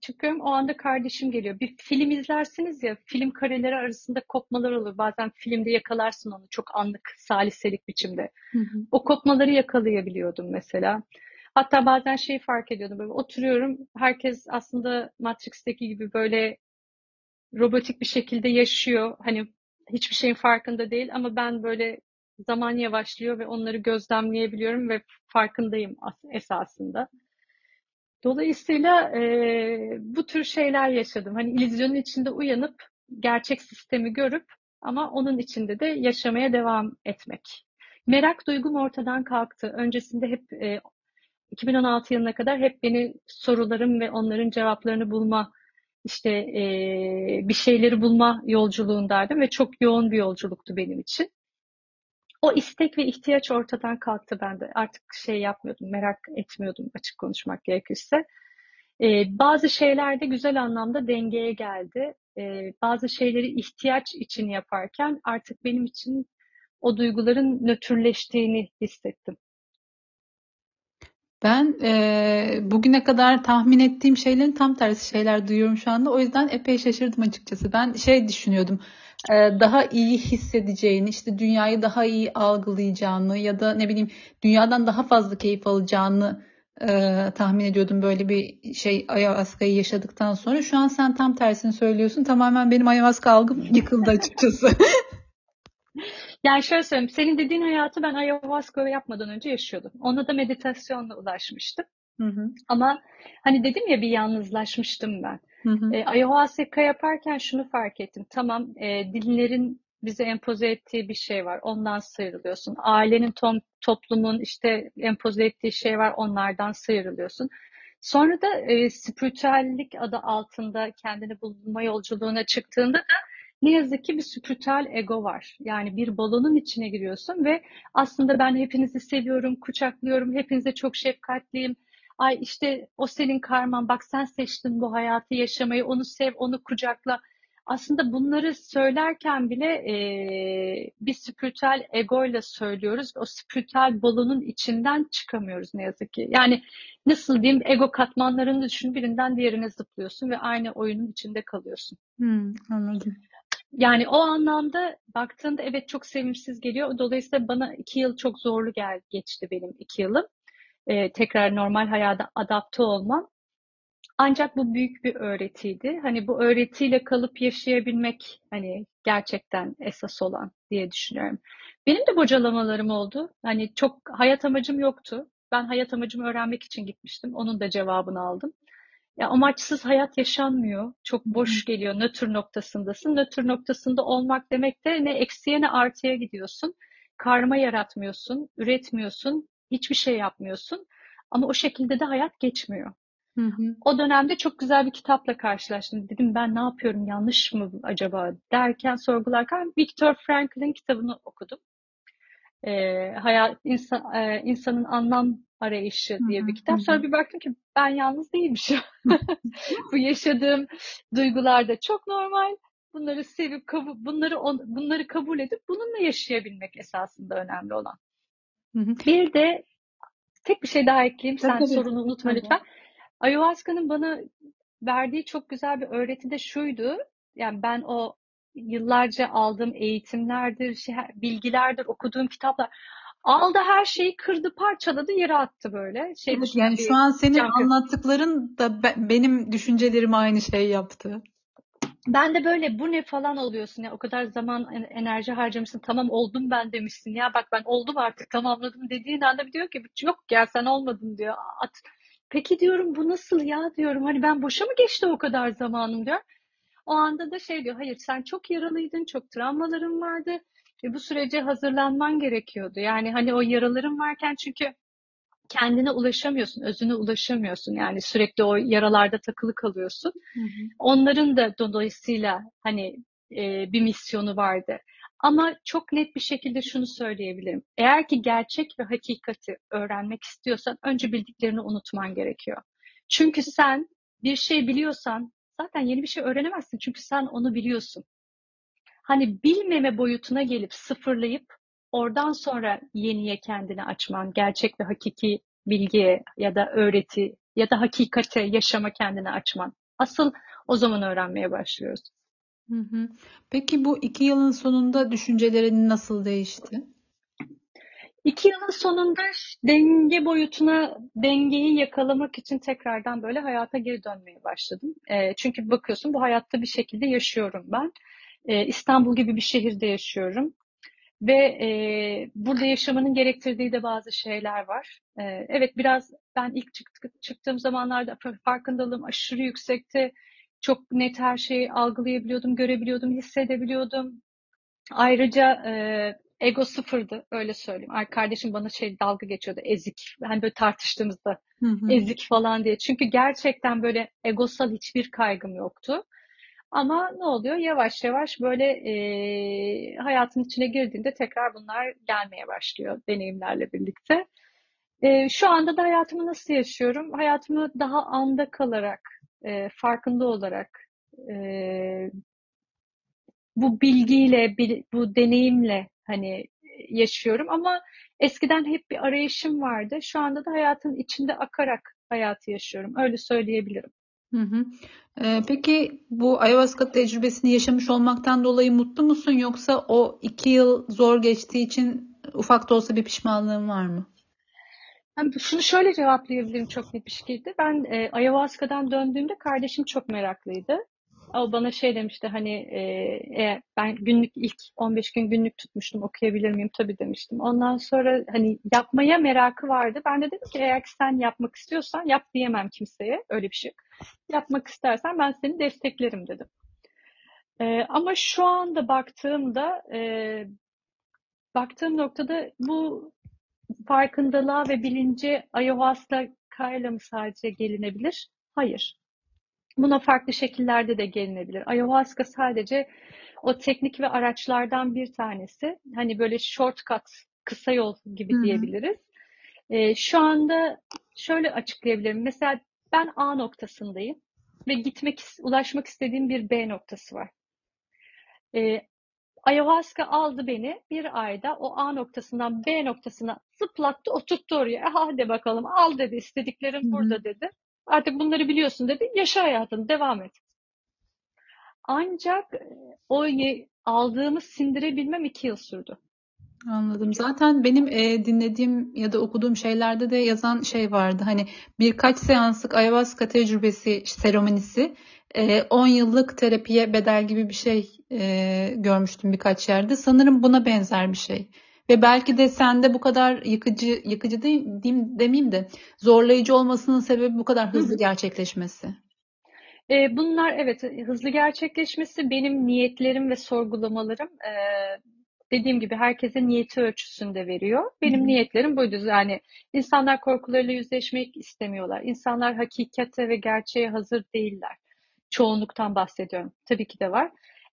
Speaker 3: Çıkıyorum o anda kardeşim geliyor. Bir film izlersiniz ya film kareleri arasında kopmalar olur. Bazen filmde yakalarsın onu çok anlık, saliselik biçimde. Hı hı. O kopmaları yakalayabiliyordum mesela. Hatta bazen şeyi fark ediyordum böyle oturuyorum. Herkes aslında Matrix'teki gibi böyle robotik bir şekilde yaşıyor. Hani hiçbir şeyin farkında değil ama ben böyle zaman yavaşlıyor ve onları gözlemleyebiliyorum ve farkındayım esasında. Dolayısıyla e, bu tür şeyler yaşadım. Hani illüzyonun içinde uyanıp gerçek sistemi görüp ama onun içinde de yaşamaya devam etmek. Merak duygum ortadan kalktı. Öncesinde hep e, 2016 yılına kadar hep beni sorularım ve onların cevaplarını bulma işte e, bir şeyleri bulma yolculuğundaydım ve çok yoğun bir yolculuktu benim için o istek ve ihtiyaç ortadan kalktı bende. Artık şey yapmıyordum, merak etmiyordum açık konuşmak gerekirse. Ee, bazı şeylerde güzel anlamda dengeye geldi. e, bazı şeyleri ihtiyaç için yaparken artık benim için o duyguların nötrleştiğini hissettim.
Speaker 2: Ben e, bugüne kadar tahmin ettiğim şeylerin tam tersi şeyler duyuyorum şu anda. O yüzden epey şaşırdım açıkçası. Ben şey düşünüyordum. E, daha iyi hissedeceğini, işte dünyayı daha iyi algılayacağını ya da ne bileyim dünyadan daha fazla keyif alacağını e, tahmin ediyordum böyle bir şey ayahuasca'yı yaşadıktan sonra. Şu an sen tam tersini söylüyorsun. Tamamen benim ayahuasca algım yıkıldı açıkçası.
Speaker 3: Yani şöyle söyleyeyim, senin dediğin hayatı ben ayahuasca yapmadan önce yaşıyordum. Ona da meditasyonla ulaşmıştım.
Speaker 2: Hı hı.
Speaker 3: Ama hani dedim ya bir yalnızlaşmıştım ben. E, ayahuasca yaparken şunu fark ettim. Tamam, e, dinlerin bize empoze ettiği bir şey var. Ondan sıyrılıyorsun. Ailenin, tom, toplumun işte empoze ettiği şey var. Onlardan sıyrılıyorsun. Sonra da e, spiritüellik adı altında kendini bulma yolculuğuna çıktığında da ne yazık ki bir spiritüel ego var. Yani bir balonun içine giriyorsun ve aslında ben hepinizi seviyorum, kucaklıyorum, hepinize çok şefkatliyim. Ay işte o senin karman, bak sen seçtin bu hayatı yaşamayı, onu sev, onu kucakla. Aslında bunları söylerken bile e, bir spiritüel egoyla söylüyoruz. O spiritüel balonun içinden çıkamıyoruz ne yazık ki. Yani nasıl diyeyim ego katmanlarını düşün birinden diğerine zıplıyorsun ve aynı oyunun içinde kalıyorsun.
Speaker 2: Hmm, anladım.
Speaker 3: Yani o anlamda baktığında evet çok sevimsiz geliyor. Dolayısıyla bana iki yıl çok zorlu gel geçti benim iki yılım. Ee, tekrar normal hayata adapte olmam. Ancak bu büyük bir öğretiydi. Hani bu öğretiyle kalıp yaşayabilmek hani gerçekten esas olan diye düşünüyorum. Benim de bocalamalarım oldu. Hani çok hayat amacım yoktu. Ben hayat amacımı öğrenmek için gitmiştim. Onun da cevabını aldım. Ya amaçsız hayat yaşanmıyor. Çok boş geliyor. Nötr noktasındasın. Nötr noktasında olmak demek de ne eksiye ne artıya gidiyorsun. Karma yaratmıyorsun, üretmiyorsun, hiçbir şey yapmıyorsun. Ama o şekilde de hayat geçmiyor.
Speaker 2: Hı hı.
Speaker 3: O dönemde çok güzel bir kitapla karşılaştım. Dedim ben ne yapıyorum, yanlış mı acaba derken sorgularken Viktor Frankl'in kitabını okudum. Ee, hayat insan, e, insanın anlam arayışı diye bir kitap. Sonra bir baktım ki ben yalnız değilmişim. Bu yaşadığım duygular da çok normal. Bunları sevip kabul, bunları bunları kabul edip bununla yaşayabilmek esasında önemli olan.
Speaker 2: Hı hı.
Speaker 3: Bir de tek bir şey daha ekleyeyim.
Speaker 2: Tabii,
Speaker 3: Sen
Speaker 2: tabii.
Speaker 3: sorunu unutma
Speaker 2: Tabii.
Speaker 3: lütfen. Ayahuasca'nın bana verdiği çok güzel bir öğreti de şuydu. Yani ben o yıllarca aldığım eğitimlerdir, şey, bilgilerdir, okuduğum kitaplar aldı her şeyi kırdı, parçaladı, yere attı böyle. Şey
Speaker 2: Evet, yani şu an senin anlattıkların da be- benim düşüncelerime aynı şey yaptı.
Speaker 3: Ben de böyle bu ne falan oluyorsun ya o kadar zaman en- enerji harcamışsın tamam oldum ben demişsin ya bak ben oldum artık tamamladım dediğin anda diyor ki yok ya sen olmadın diyor. At. Peki diyorum bu nasıl ya diyorum hani ben boşa mı geçti o kadar zamanım diyor. O anda da şey diyor hayır sen çok yaralıydın çok travmaların vardı ve bu sürece hazırlanman gerekiyordu. Yani hani o yaraların varken çünkü kendine ulaşamıyorsun, özüne ulaşamıyorsun. Yani sürekli o yaralarda takılı kalıyorsun. Onların da dolayısıyla hani e, bir misyonu vardı. Ama çok net bir şekilde şunu söyleyebilirim. Eğer ki gerçek ve hakikati öğrenmek istiyorsan önce bildiklerini unutman gerekiyor. Çünkü sen bir şey biliyorsan zaten yeni bir şey öğrenemezsin. Çünkü sen onu biliyorsun. Hani bilmeme boyutuna gelip sıfırlayıp oradan sonra yeniye kendini açman, gerçek ve hakiki bilgiye ya da öğreti ya da hakikate yaşama kendini açman. Asıl o zaman öğrenmeye başlıyoruz.
Speaker 2: Hı hı. Peki bu iki yılın sonunda düşüncelerin nasıl değişti?
Speaker 3: İki yılın sonunda denge boyutuna, dengeyi yakalamak için tekrardan böyle hayata geri dönmeye başladım. E, çünkü bakıyorsun bu hayatta bir şekilde yaşıyorum ben. E, İstanbul gibi bir şehirde yaşıyorum. Ve e, burada yaşamanın gerektirdiği de bazı şeyler var. E, evet biraz ben ilk çık- çıktığım zamanlarda farkındalığım aşırı yüksekti. Çok net her şeyi algılayabiliyordum, görebiliyordum, hissedebiliyordum. Ayrıca e, ego sıfırdı öyle söyleyeyim. Ay kardeşim bana şey dalga geçiyordu ezik. Hani böyle tartıştığımızda
Speaker 2: Hı hı.
Speaker 3: ezik falan diye. Çünkü gerçekten böyle egosal hiçbir kaygım yoktu. Ama ne oluyor? Yavaş yavaş böyle e, hayatın içine girdiğinde tekrar bunlar gelmeye başlıyor deneyimlerle birlikte. E, şu anda da hayatımı nasıl yaşıyorum? Hayatımı daha anda kalarak, e, farkında olarak e, bu bilgiyle, bu deneyimle hani yaşıyorum ama eskiden hep bir arayışım vardı. Şu anda da hayatın içinde akarak hayatı yaşıyorum. Öyle söyleyebilirim.
Speaker 2: Hı hı. Ee, peki bu ayahuasca tecrübesini yaşamış olmaktan dolayı mutlu musun yoksa o iki yıl zor geçtiği için ufak da olsa bir pişmanlığın var mı?
Speaker 3: Yani şunu şöyle cevaplayabilirim çok net bir şekilde. Ben e, ayahuasca'dan döndüğümde kardeşim çok meraklıydı. O bana şey demişti hani e, ben günlük ilk 15 gün günlük tutmuştum okuyabilir miyim? Tabii demiştim. Ondan sonra hani yapmaya merakı vardı. Ben de dedim ki eğer ki sen yapmak istiyorsan yap diyemem kimseye öyle bir şey. Yapmak istersen ben seni desteklerim dedim. E, ama şu anda baktığımda e, baktığım noktada bu farkındalığa ve bilince ayahuasca kayla mı sadece gelinebilir? Hayır. Buna farklı şekillerde de gelinebilir. Ayahuasca sadece o teknik ve araçlardan bir tanesi. Hani böyle shortcut, kısa yol gibi Hı-hı. diyebiliriz. Ee, şu anda şöyle açıklayabilirim. Mesela ben A noktasındayım ve gitmek, ulaşmak istediğim bir B noktası var. Ee, ayahuasca aldı beni bir ayda o A noktasından B noktasına zıplattı, oturttu oraya. E, hadi bakalım al dedi, istediklerim burada dedi. Artık bunları biliyorsun dedi. Yaşa hayatını, devam et. Ancak e, o aldığımı sindirebilmem iki yıl sürdü.
Speaker 2: Anladım. Zaten benim e, dinlediğim ya da okuduğum şeylerde de yazan şey vardı. Hani birkaç seanslık ayahuasca tecrübesi, seremonisi 10 e, yıllık terapiye bedel gibi bir şey e, görmüştüm birkaç yerde. Sanırım buna benzer bir şey. Ve belki de sende bu kadar yıkıcı, yıkıcı diyeyim, demeyeyim de zorlayıcı olmasının sebebi bu kadar hızlı gerçekleşmesi.
Speaker 3: E, bunlar evet hızlı gerçekleşmesi benim niyetlerim ve sorgulamalarım e, dediğim gibi herkese niyeti ölçüsünde veriyor. Benim Hı. niyetlerim buydu. Yani insanlar korkularıyla yüzleşmek istemiyorlar. İnsanlar hakikate ve gerçeğe hazır değiller. Çoğunluktan bahsediyorum. Tabii ki de var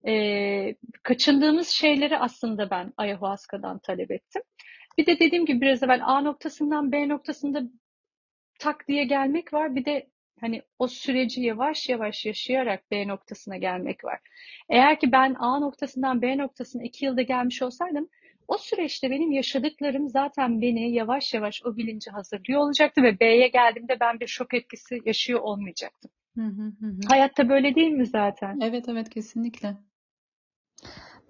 Speaker 3: e, kaçındığımız şeyleri aslında ben ayahuasca'dan talep ettim. Bir de dediğim gibi biraz evvel A noktasından B noktasında tak diye gelmek var. Bir de hani o süreci yavaş yavaş yaşayarak B noktasına gelmek var. Eğer ki ben A noktasından B noktasına iki yılda gelmiş olsaydım o süreçte benim yaşadıklarım zaten beni yavaş yavaş o bilinci hazırlıyor olacaktı ve B'ye geldiğimde ben bir şok etkisi yaşıyor olmayacaktım. Hı hı hı. Hayatta böyle değil mi zaten?
Speaker 2: Evet evet kesinlikle.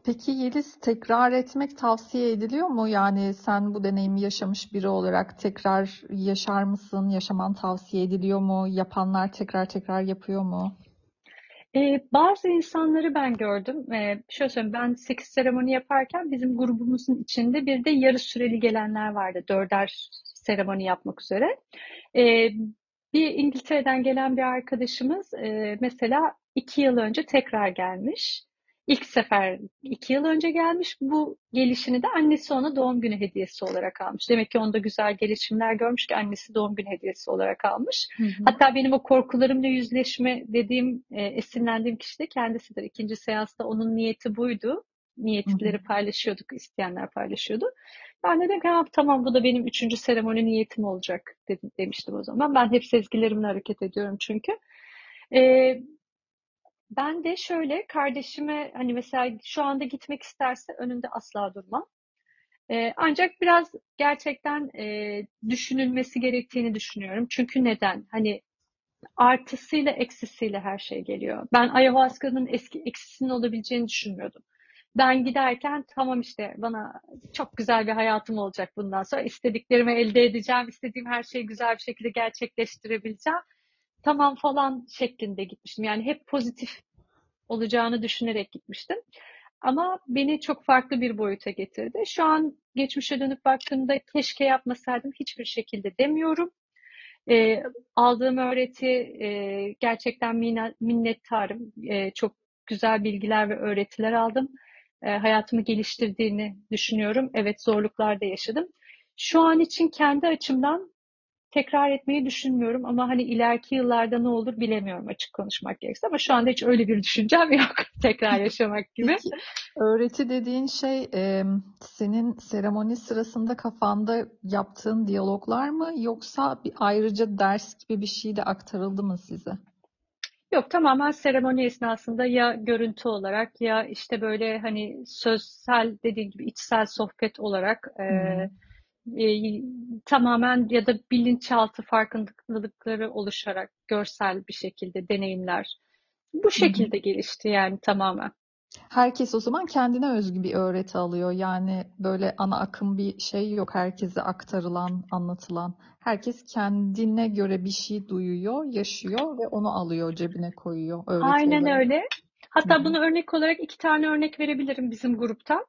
Speaker 1: Peki Yeliz tekrar etmek tavsiye ediliyor mu? Yani sen bu deneyimi yaşamış biri olarak tekrar yaşar mısın? Yaşaman tavsiye ediliyor mu? Yapanlar tekrar tekrar yapıyor mu?
Speaker 3: Ee, bazı insanları ben gördüm. Ee, şöyle söyleyeyim, ben 8 seremoni yaparken bizim grubumuzun içinde bir de yarı süreli gelenler vardı. Dörder seremoni yapmak üzere. Ee, bir İngiltere'den gelen bir arkadaşımız e, mesela iki yıl önce tekrar gelmiş. İlk sefer iki yıl önce gelmiş. Bu gelişini de annesi ona doğum günü hediyesi olarak almış. Demek ki onda güzel gelişimler görmüş ki annesi doğum günü hediyesi olarak almış. Hı hı. Hatta benim o korkularımla yüzleşme dediğim, e, esinlendiğim kişi de kendisidir. İkinci seansta onun niyeti buydu. Niyetleri hı hı. paylaşıyorduk, isteyenler paylaşıyordu. Ben de dedim ki tamam bu da benim üçüncü seremoni niyetim olacak dedim, demiştim o zaman. Ben hep sezgilerimle hareket ediyorum çünkü. Ee, ben de şöyle kardeşime hani mesela şu anda gitmek isterse önünde asla durmam. Ee, ancak biraz gerçekten e, düşünülmesi gerektiğini düşünüyorum. Çünkü neden? Hani artısıyla eksisiyle her şey geliyor. Ben ayahuasca'nın eski eksisinin olabileceğini düşünmüyordum. Ben giderken tamam işte bana çok güzel bir hayatım olacak bundan sonra. istediklerimi elde edeceğim, istediğim her şeyi güzel bir şekilde gerçekleştirebileceğim tamam falan şeklinde gitmiştim. Yani hep pozitif olacağını düşünerek gitmiştim. Ama beni çok farklı bir boyuta getirdi. Şu an geçmişe dönüp baktığımda keşke yapmasaydım hiçbir şekilde demiyorum. E, aldığım öğreti e, gerçekten minnettarım. E, çok güzel bilgiler ve öğretiler aldım. E, hayatımı geliştirdiğini düşünüyorum. Evet zorluklar da yaşadım. Şu an için kendi açımdan tekrar etmeyi düşünmüyorum ama hani ileriki yıllarda ne olur bilemiyorum açık konuşmak gerekirse ama şu anda hiç öyle bir düşüncem yok tekrar yaşamak gibi. Peki,
Speaker 1: öğreti dediğin şey e, senin seremoni sırasında kafanda yaptığın diyaloglar mı yoksa bir ayrıca ders gibi bir şey de aktarıldı mı size?
Speaker 3: Yok tamamen seremoni esnasında ya görüntü olarak ya işte böyle hani sözsel dediğin gibi içsel sohbet olarak e, e, tamamen ya da bilinçaltı farkındalıkları oluşarak görsel bir şekilde deneyimler. Bu şekilde gelişti yani tamamen.
Speaker 1: Herkes o zaman kendine özgü bir öğreti alıyor. Yani böyle ana akım bir şey yok. Herkese aktarılan, anlatılan. Herkes kendine göre bir şey duyuyor, yaşıyor ve onu alıyor, cebine koyuyor öğreti
Speaker 3: Aynen
Speaker 1: olarak.
Speaker 3: öyle. Hatta bunu örnek olarak iki tane örnek verebilirim bizim gruptan.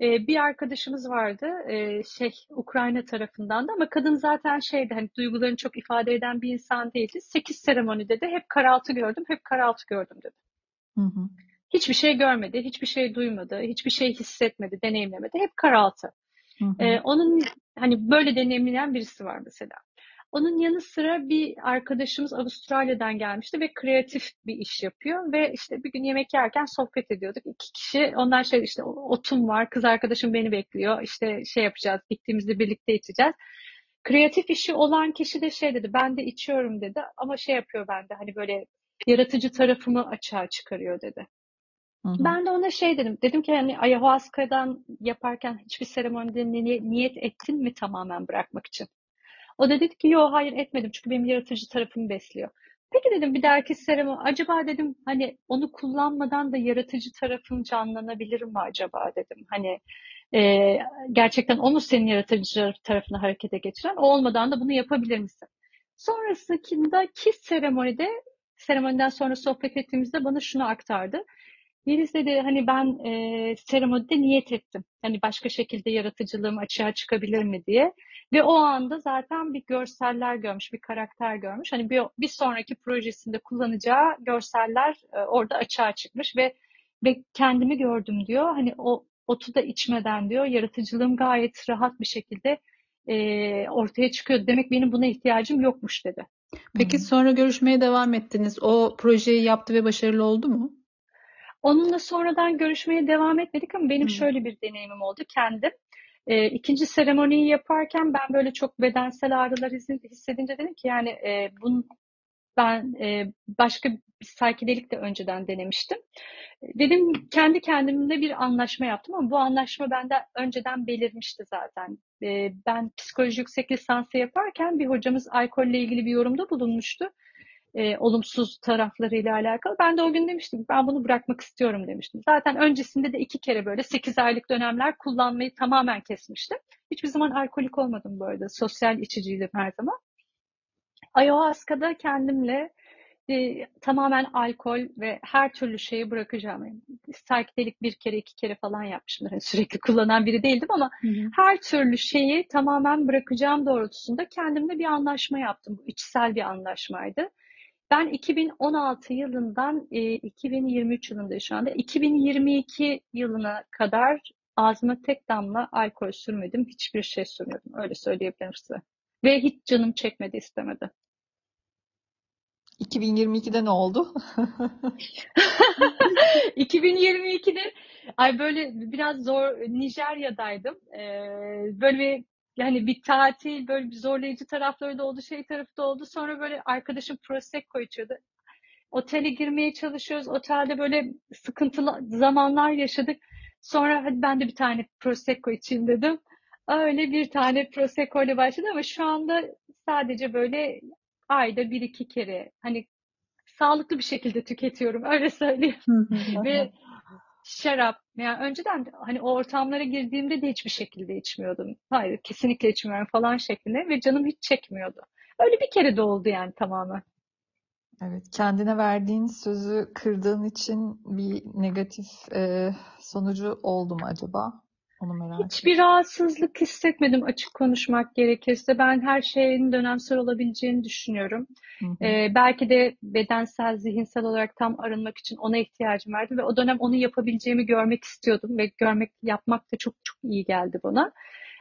Speaker 3: Ee, bir arkadaşımız vardı, ee, şey Ukrayna tarafından da ama kadın zaten şeydi hani duygularını çok ifade eden bir insan değildi. Sekiz seremonide de hep karaltı gördüm, hep karaltı gördüm dedi.
Speaker 1: Hı hı.
Speaker 3: Hiçbir şey görmedi, hiçbir şey duymadı, hiçbir şey hissetmedi, deneyimlemedi. Hep karaltı.
Speaker 1: Hı hı.
Speaker 3: Ee, onun hani böyle deneyimleyen birisi var mesela. Onun yanı sıra bir arkadaşımız Avustralya'dan gelmişti ve kreatif bir iş yapıyor ve işte bir gün yemek yerken sohbet ediyorduk. İki kişi ondan şey işte otum var, kız arkadaşım beni bekliyor. İşte şey yapacağız, gittiğimizde birlikte içeceğiz. Kreatif işi olan kişi de şey dedi, ben de içiyorum dedi ama şey yapıyor bende hani böyle yaratıcı tarafımı açığa çıkarıyor dedi.
Speaker 1: Hı hı.
Speaker 3: Ben de ona şey dedim. Dedim ki hani ayahuasca'dan yaparken hiçbir seremonide ni- niyet ettin mi tamamen bırakmak için? O da dedi ki yok hayır etmedim çünkü benim yaratıcı tarafımı besliyor. Peki dedim bir dahaki seremoni acaba dedim hani onu kullanmadan da yaratıcı tarafın canlanabilir mi acaba dedim. Hani e, gerçekten o mu senin yaratıcı tarafını harekete geçiren? O olmadan da bunu yapabilir misin? Sonrasındaki seremonide seremoniden sonra sohbet ettiğimizde bana şunu aktardı. Yeliz dedi hani ben e, seremonide niyet ettim. Hani başka şekilde yaratıcılığım açığa çıkabilir mi diye. Ve o anda zaten bir görseller görmüş, bir karakter görmüş. Hani bir, bir sonraki projesinde kullanacağı görseller e, orada açığa çıkmış ve ve kendimi gördüm diyor. Hani o otu da içmeden diyor yaratıcılığım gayet rahat bir şekilde e, ortaya çıkıyor. Demek benim buna ihtiyacım yokmuş dedi.
Speaker 2: Peki sonra görüşmeye devam ettiniz. O projeyi yaptı ve başarılı oldu mu?
Speaker 3: Onunla sonradan görüşmeye devam etmedik ama benim
Speaker 2: Hı.
Speaker 3: şöyle bir deneyimim oldu kendim. E, ikinci seremoniyi yaparken ben böyle çok bedensel ağrılar his- hissedince dedim ki yani e, bunu ben e, başka bir psikedelik de önceden denemiştim. Dedim kendi kendimle bir anlaşma yaptım ama bu anlaşma bende önceden belirmişti zaten. E, ben psikoloji yüksek lisansı yaparken bir hocamız alkolle ilgili bir yorumda bulunmuştu. E, olumsuz taraflarıyla alakalı. Ben de o gün demiştim ben bunu bırakmak istiyorum demiştim. Zaten öncesinde de iki kere böyle 8 aylık dönemler kullanmayı tamamen kesmiştim. Hiçbir zaman alkolik olmadım bu arada. Sosyal içiciydim her zaman. Ayahuasca'da kendimle e, tamamen alkol ve her türlü şeyi bırakacağım. Yani, Psychedelic bir kere iki kere falan yapmışımdır. Yani sürekli kullanan biri değildim ama
Speaker 2: Hı hı.
Speaker 3: her türlü şeyi tamamen bırakacağım doğrultusunda kendimle bir anlaşma yaptım. Bu içsel bir anlaşmaydı. Ben 2016 yılından e, 2023 yılında şu anda 2022 yılına kadar ağzıma tek damla alkol sürmedim. Hiçbir şey sürmedim. Öyle söyleyebilirim size. Ve hiç canım çekmedi istemedi.
Speaker 1: 2022'de ne oldu?
Speaker 3: 2022'de ay böyle biraz zor Nijerya'daydım. Ee, böyle bir yani bir tatil böyle bir zorlayıcı tarafları da oldu, şey tarafı da oldu. Sonra böyle arkadaşım Prosecco içiyordu. Otele girmeye çalışıyoruz. Otelde böyle sıkıntılı zamanlar yaşadık. Sonra hadi ben de bir tane Prosecco içeyim dedim. Öyle bir tane Prosecco ile başladı ama şu anda sadece böyle ayda bir iki kere hani sağlıklı bir şekilde tüketiyorum öyle söyleyeyim. Ve şarap yani önceden hani o ortamlara girdiğimde de hiçbir şekilde içmiyordum. Hayır kesinlikle içmiyorum falan şeklinde ve canım hiç çekmiyordu. Öyle bir kere de oldu yani tamamen.
Speaker 1: Evet, kendine verdiğin sözü kırdığın için bir negatif e, sonucu oldu mu acaba? Onu merak
Speaker 3: Hiçbir
Speaker 1: ettim.
Speaker 3: rahatsızlık hissetmedim açık konuşmak gerekirse. Ben her şeyin dönemsel olabileceğini düşünüyorum.
Speaker 1: Hı hı.
Speaker 3: Ee, belki de bedensel, zihinsel olarak tam arınmak için ona ihtiyacım vardı ve o dönem onu yapabileceğimi görmek istiyordum ve görmek, yapmak da çok çok iyi geldi bana.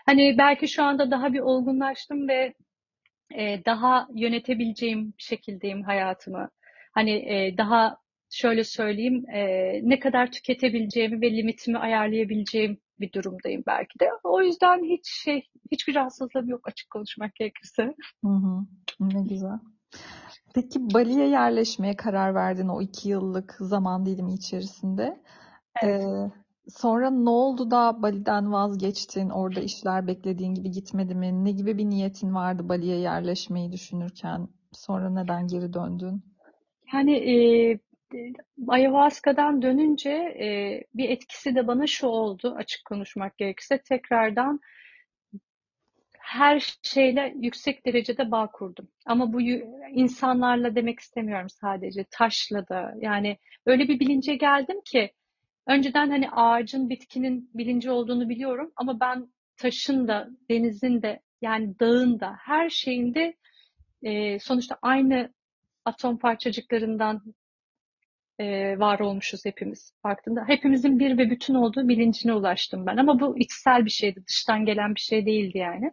Speaker 3: Hani belki şu anda daha bir olgunlaştım ve e, daha yönetebileceğim şekildeyim hayatımı. Hani e, daha şöyle söyleyeyim, e, ne kadar tüketebileceğimi ve limitimi ayarlayabileceğim bir durumdayım belki de. O yüzden hiç şey, hiçbir rahatsızlığım yok açık konuşmak gerekirse.
Speaker 1: Hı hı. Ne güzel. Peki Bali'ye yerleşmeye karar verdin o iki yıllık zaman dilimi içerisinde.
Speaker 3: Evet.
Speaker 1: Ee, sonra ne oldu da Bali'den vazgeçtin? Orada işler beklediğin gibi gitmedi mi? Ne gibi bir niyetin vardı Bali'ye yerleşmeyi düşünürken? Sonra neden geri döndün?
Speaker 3: Yani e, ayahuasca'dan dönünce e, bir etkisi de bana şu oldu açık konuşmak gerekirse tekrardan her şeyle yüksek derecede bağ kurdum. Ama bu insanlarla demek istemiyorum sadece. Taşla da yani öyle bir bilince geldim ki önceden hani ağacın, bitkinin bilinci olduğunu biliyorum ama ben taşın da, denizin de yani dağın da her şeyinde e, sonuçta aynı atom parçacıklarından e, var olmuşuz hepimiz baktığında. Hepimizin bir ve bütün olduğu bilincine ulaştım ben. Ama bu içsel bir şeydi, dıştan gelen bir şey değildi yani.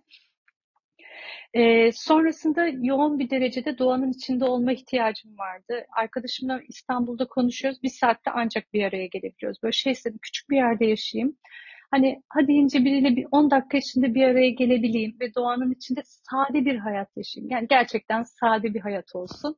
Speaker 3: E, sonrasında yoğun bir derecede doğanın içinde olma ihtiyacım vardı. Arkadaşımla İstanbul'da konuşuyoruz. Bir saatte ancak bir araya gelebiliyoruz. Böyle şey istedim, küçük bir yerde yaşayayım. Hani hadi ince biriyle bir 10 dakika içinde bir araya gelebileyim ve doğanın içinde sade bir hayat yaşayayım. Yani gerçekten sade bir hayat olsun.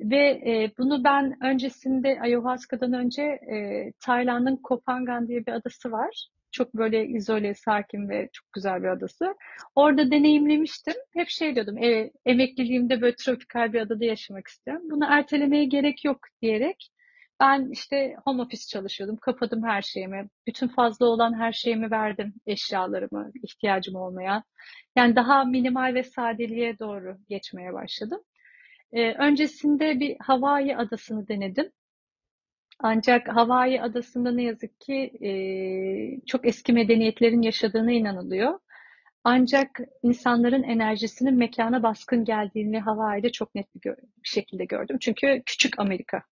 Speaker 3: Ve e, bunu ben öncesinde ayahuasca'dan önce e, Tayland'ın Kopangan diye bir adası var. Çok böyle izole, sakin ve çok güzel bir adası. Orada deneyimlemiştim. Hep şey diyordum, e, emekliliğimde böyle tropikal bir adada yaşamak istiyorum. Bunu ertelemeye gerek yok diyerek ben işte home office çalışıyordum. Kapadım her şeyimi. Bütün fazla olan her şeyimi verdim. Eşyalarımı, ihtiyacım olmayan. Yani daha minimal ve sadeliğe doğru geçmeye başladım. Ee, öncesinde bir Hawaii adasını denedim. Ancak Hawaii adasında ne yazık ki e, çok eski medeniyetlerin yaşadığına inanılıyor. Ancak insanların enerjisinin mekana baskın geldiğini Hawaii'de çok net bir, bir şekilde gördüm. Çünkü küçük Amerika.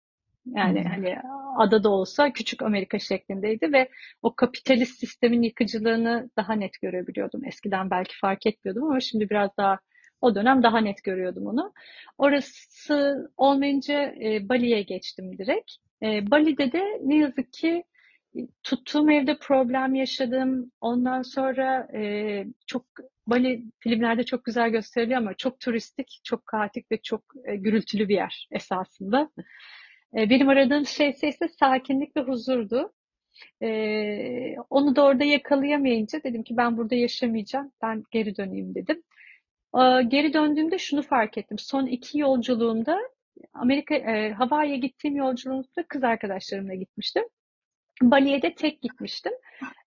Speaker 3: Yani hmm. hani adada olsa küçük Amerika şeklindeydi ve o kapitalist sistemin yıkıcılığını daha net görebiliyordum. Eskiden belki fark etmiyordum ama şimdi biraz daha o dönem daha net görüyordum onu. Orası olmayınca e, Bali'ye geçtim direkt. E, Bali'de de ne yazık ki e, tuttuğum evde problem yaşadım. Ondan sonra e, çok Bali filmlerde çok güzel gösteriliyor ama çok turistik, çok kaotik ve çok e, gürültülü bir yer esasında. E, benim aradığım şey ise sakinlik ve huzurdu. E, onu da orada yakalayamayınca dedim ki ben burada yaşamayacağım, ben geri döneyim dedim. E, geri döndüğümde şunu fark ettim. Son iki yolculuğumda Amerika, e, Hawaii'ye gittiğim yolculuğumda kız arkadaşlarımla gitmiştim. Bali'ye de tek gitmiştim.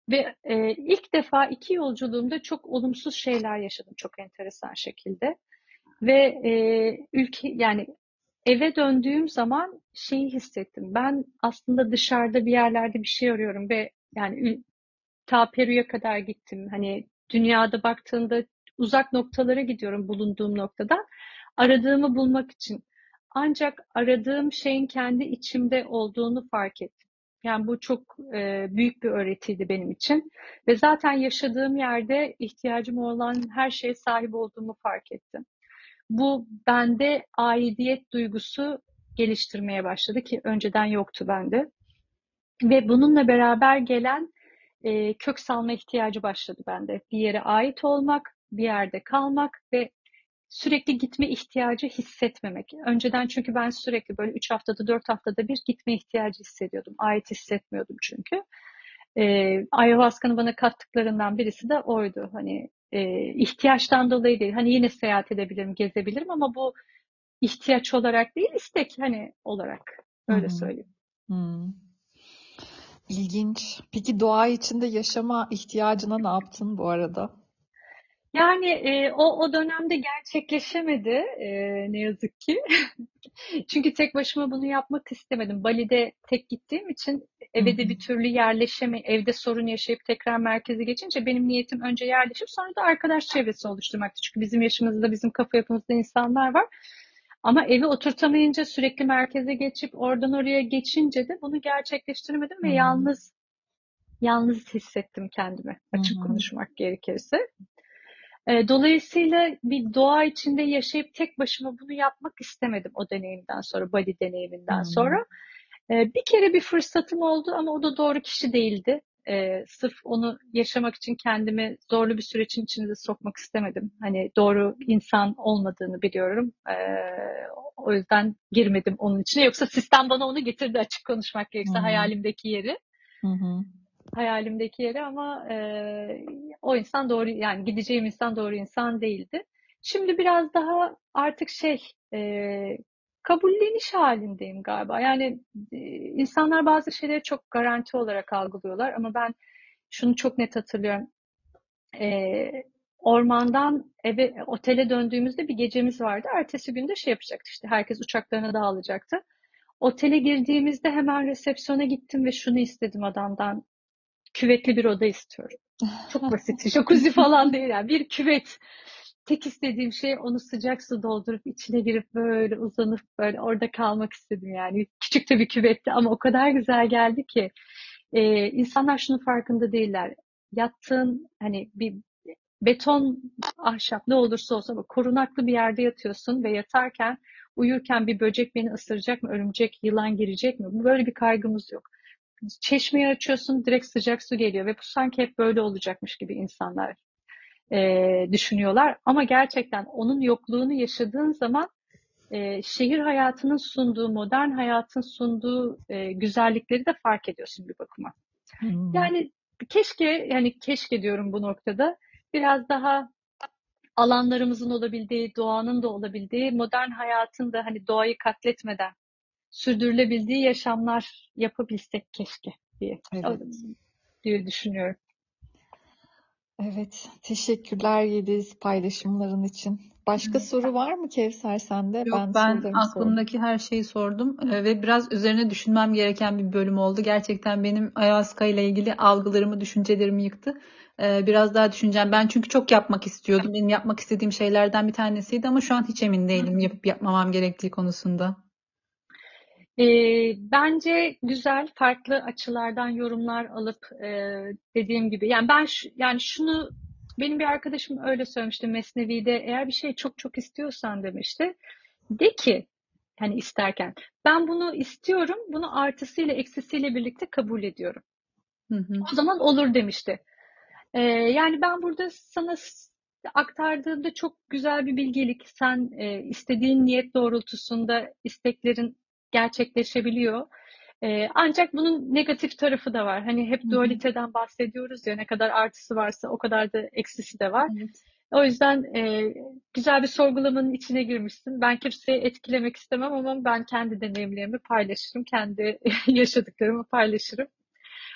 Speaker 3: Ve e, ilk defa iki yolculuğumda çok olumsuz şeyler yaşadım çok enteresan şekilde. Ve e, ülke yani eve döndüğüm zaman şeyi hissettim. Ben aslında dışarıda bir yerlerde bir şey arıyorum ve yani ta Peru'ya kadar gittim. Hani dünyada baktığında uzak noktalara gidiyorum bulunduğum noktadan. Aradığımı bulmak için. Ancak aradığım şeyin kendi içimde olduğunu fark ettim. Yani bu çok e, büyük bir öğretiydi benim için. Ve zaten yaşadığım yerde ihtiyacım olan her şeye sahip olduğumu fark ettim. Bu bende aidiyet duygusu geliştirmeye başladı ki önceden yoktu bende. Ve bununla beraber gelen e, kök salma ihtiyacı başladı bende. Bir yere ait olmak, bir yerde kalmak ve sürekli gitme ihtiyacı hissetmemek. Önceden çünkü ben sürekli böyle 3 haftada 4 haftada bir gitme ihtiyacı hissediyordum. Ait hissetmiyordum çünkü. Ee, ayahuasca'nın bana kattıklarından birisi de oydu. Hani e, ihtiyaçtan dolayı değil. Hani yine seyahat edebilirim, gezebilirim ama bu ihtiyaç olarak değil, istek hani olarak. Öyle hmm. söyleyeyim.
Speaker 1: Hmm. İlginç. Peki doğa içinde yaşama ihtiyacına ne yaptın bu arada?
Speaker 3: Yani e, o o dönemde gerçekleşemedi e, ne yazık ki. Çünkü tek başıma bunu yapmak istemedim. Bali'de tek gittiğim için eve de bir türlü yerleşeme, evde sorun yaşayıp tekrar merkeze geçince benim niyetim önce yerleşip sonra da arkadaş çevresi oluşturmaktı. Çünkü bizim yaşımızda, bizim kafa yapımızda insanlar var. Ama evi oturtamayınca sürekli merkeze geçip oradan oraya geçince de bunu gerçekleştiremedim ve yalnız yalnız hissettim kendimi açık konuşmak gerekirse. Dolayısıyla bir doğa içinde yaşayıp tek başıma bunu yapmak istemedim o deneyimden sonra, Bali deneyiminden hmm. sonra. Bir kere bir fırsatım oldu ama o da doğru kişi değildi. e, sırf onu yaşamak için kendimi zorlu bir sürecin içine de sokmak istemedim. Hani doğru insan olmadığını biliyorum. E, o yüzden girmedim onun içine. Yoksa sistem bana onu getirdi açık konuşmak gerekirse
Speaker 1: Hı hı.
Speaker 3: hayalimdeki yeri.
Speaker 1: Hı hı.
Speaker 3: Hayalimdeki yeri ama e, o insan doğru yani gideceğim insan doğru insan değildi. Şimdi biraz daha artık şey e, kabulleniş halindeyim galiba. Yani e, insanlar bazı şeyleri çok garanti olarak algılıyorlar ama ben şunu çok net hatırlıyorum. E, ormandan eve otele döndüğümüzde bir gecemiz vardı. Ertesi günde şey yapacaktı işte herkes uçaklarına dağılacaktı. Otele girdiğimizde hemen resepsiyona gittim ve şunu istedim adamdan. Küvetli bir oda istiyorum. Çok basit. Jacuzzi falan değil yani. Bir küvet. Tek istediğim şey onu sıcak su doldurup içine girip böyle uzanıp böyle orada kalmak istedim yani. Küçük de bir küvetti ama o kadar güzel geldi ki. Ee, insanlar şunun farkında değiller. Yattığın hani bir beton, ahşap ne olursa olsa bak, korunaklı bir yerde yatıyorsun ve yatarken uyurken bir böcek beni ısıracak mı, örümcek, yılan girecek mi? Böyle bir kaygımız yok. Çeşmeyi açıyorsun direkt sıcak su geliyor ve bu sanki hep böyle olacakmış gibi insanlar e, düşünüyorlar. Ama gerçekten onun yokluğunu yaşadığın zaman e, şehir hayatının sunduğu, modern hayatın sunduğu e, güzellikleri de fark ediyorsun bir bakıma.
Speaker 1: Hı.
Speaker 3: Yani keşke, yani keşke diyorum bu noktada biraz daha alanlarımızın olabildiği, doğanın da olabildiği, modern hayatın da hani doğayı katletmeden sürdürülebildiği yaşamlar yapabilsek keşke diye,
Speaker 1: Evet.
Speaker 3: diye düşünüyorum.
Speaker 1: Evet, teşekkürler Yeliz paylaşımların için. Başka
Speaker 2: Hı.
Speaker 1: soru var mı Kevser sende?
Speaker 2: Yok
Speaker 1: Ben
Speaker 2: ben aklımdaki her şeyi sordum Ee, ve biraz üzerine düşünmem gereken bir bölüm oldu. Gerçekten benim ayahuasca ile ilgili algılarımı, düşüncelerimi yıktı. Ee, Biraz daha düşüneceğim. Ben çünkü çok yapmak istiyordum. Benim yapmak istediğim şeylerden bir tanesiydi ama şu an hiç emin değilim yapıp yapmamam gerektiği konusunda.
Speaker 3: Ee, bence güzel farklı açılardan yorumlar alıp e, dediğim gibi yani ben şu- yani şunu benim bir arkadaşım öyle söylemişti Mesnevi'de eğer bir şey çok çok istiyorsan demişti de ki hani isterken ben bunu istiyorum bunu artısıyla eksisiyle birlikte kabul ediyorum.
Speaker 2: Hı hı.
Speaker 3: O zaman olur demişti. Ee, yani ben burada sana aktardığımda çok güzel bir bilgelik. Sen e, istediğin niyet doğrultusunda isteklerin gerçekleşebiliyor. Ee, ancak bunun negatif tarafı da var. Hani hep dualiteden bahsediyoruz ya ne kadar artısı varsa o kadar da eksisi de var.
Speaker 2: Evet.
Speaker 3: O yüzden e, güzel bir sorgulamanın içine girmişsin. Ben kimseyi etkilemek istemem ama ben kendi deneyimlerimi paylaşırım, kendi yaşadıklarımı paylaşırım.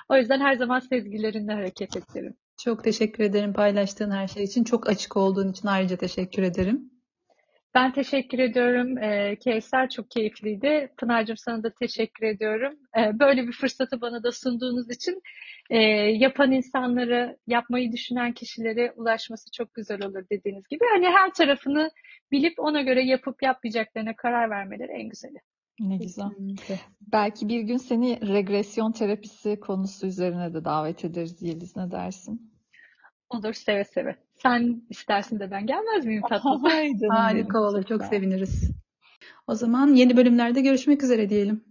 Speaker 3: O yüzden her zaman sezgilerinle hareket ederim.
Speaker 2: Çok teşekkür ederim paylaştığın her şey için. Çok açık olduğun için ayrıca teşekkür ederim.
Speaker 3: Ben teşekkür ediyorum. Ee, Kevser çok keyifliydi. Pınar'cığım sana da teşekkür ediyorum. Ee, böyle bir fırsatı bana da sunduğunuz için e, yapan insanlara, yapmayı düşünen kişilere ulaşması çok güzel olur dediğiniz gibi. Hani her tarafını bilip ona göre yapıp yapmayacaklarına karar vermeleri en güzeli.
Speaker 1: Ne güzel.
Speaker 2: Kesinlikle.
Speaker 1: Belki bir gün seni regresyon terapisi konusu üzerine de davet ederiz Yeliz. Ne dersin?
Speaker 3: Olur seve seve. Sen istersin de ben gelmez miyim tatlım?
Speaker 1: Ay canım benim.
Speaker 2: Harika olur.
Speaker 1: Çok ol.
Speaker 2: seviniriz. O zaman yeni bölümlerde görüşmek üzere diyelim.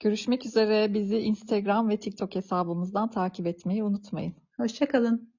Speaker 1: Görüşmek üzere. Bizi Instagram ve TikTok hesabımızdan takip etmeyi unutmayın.
Speaker 2: Hoşça kalın.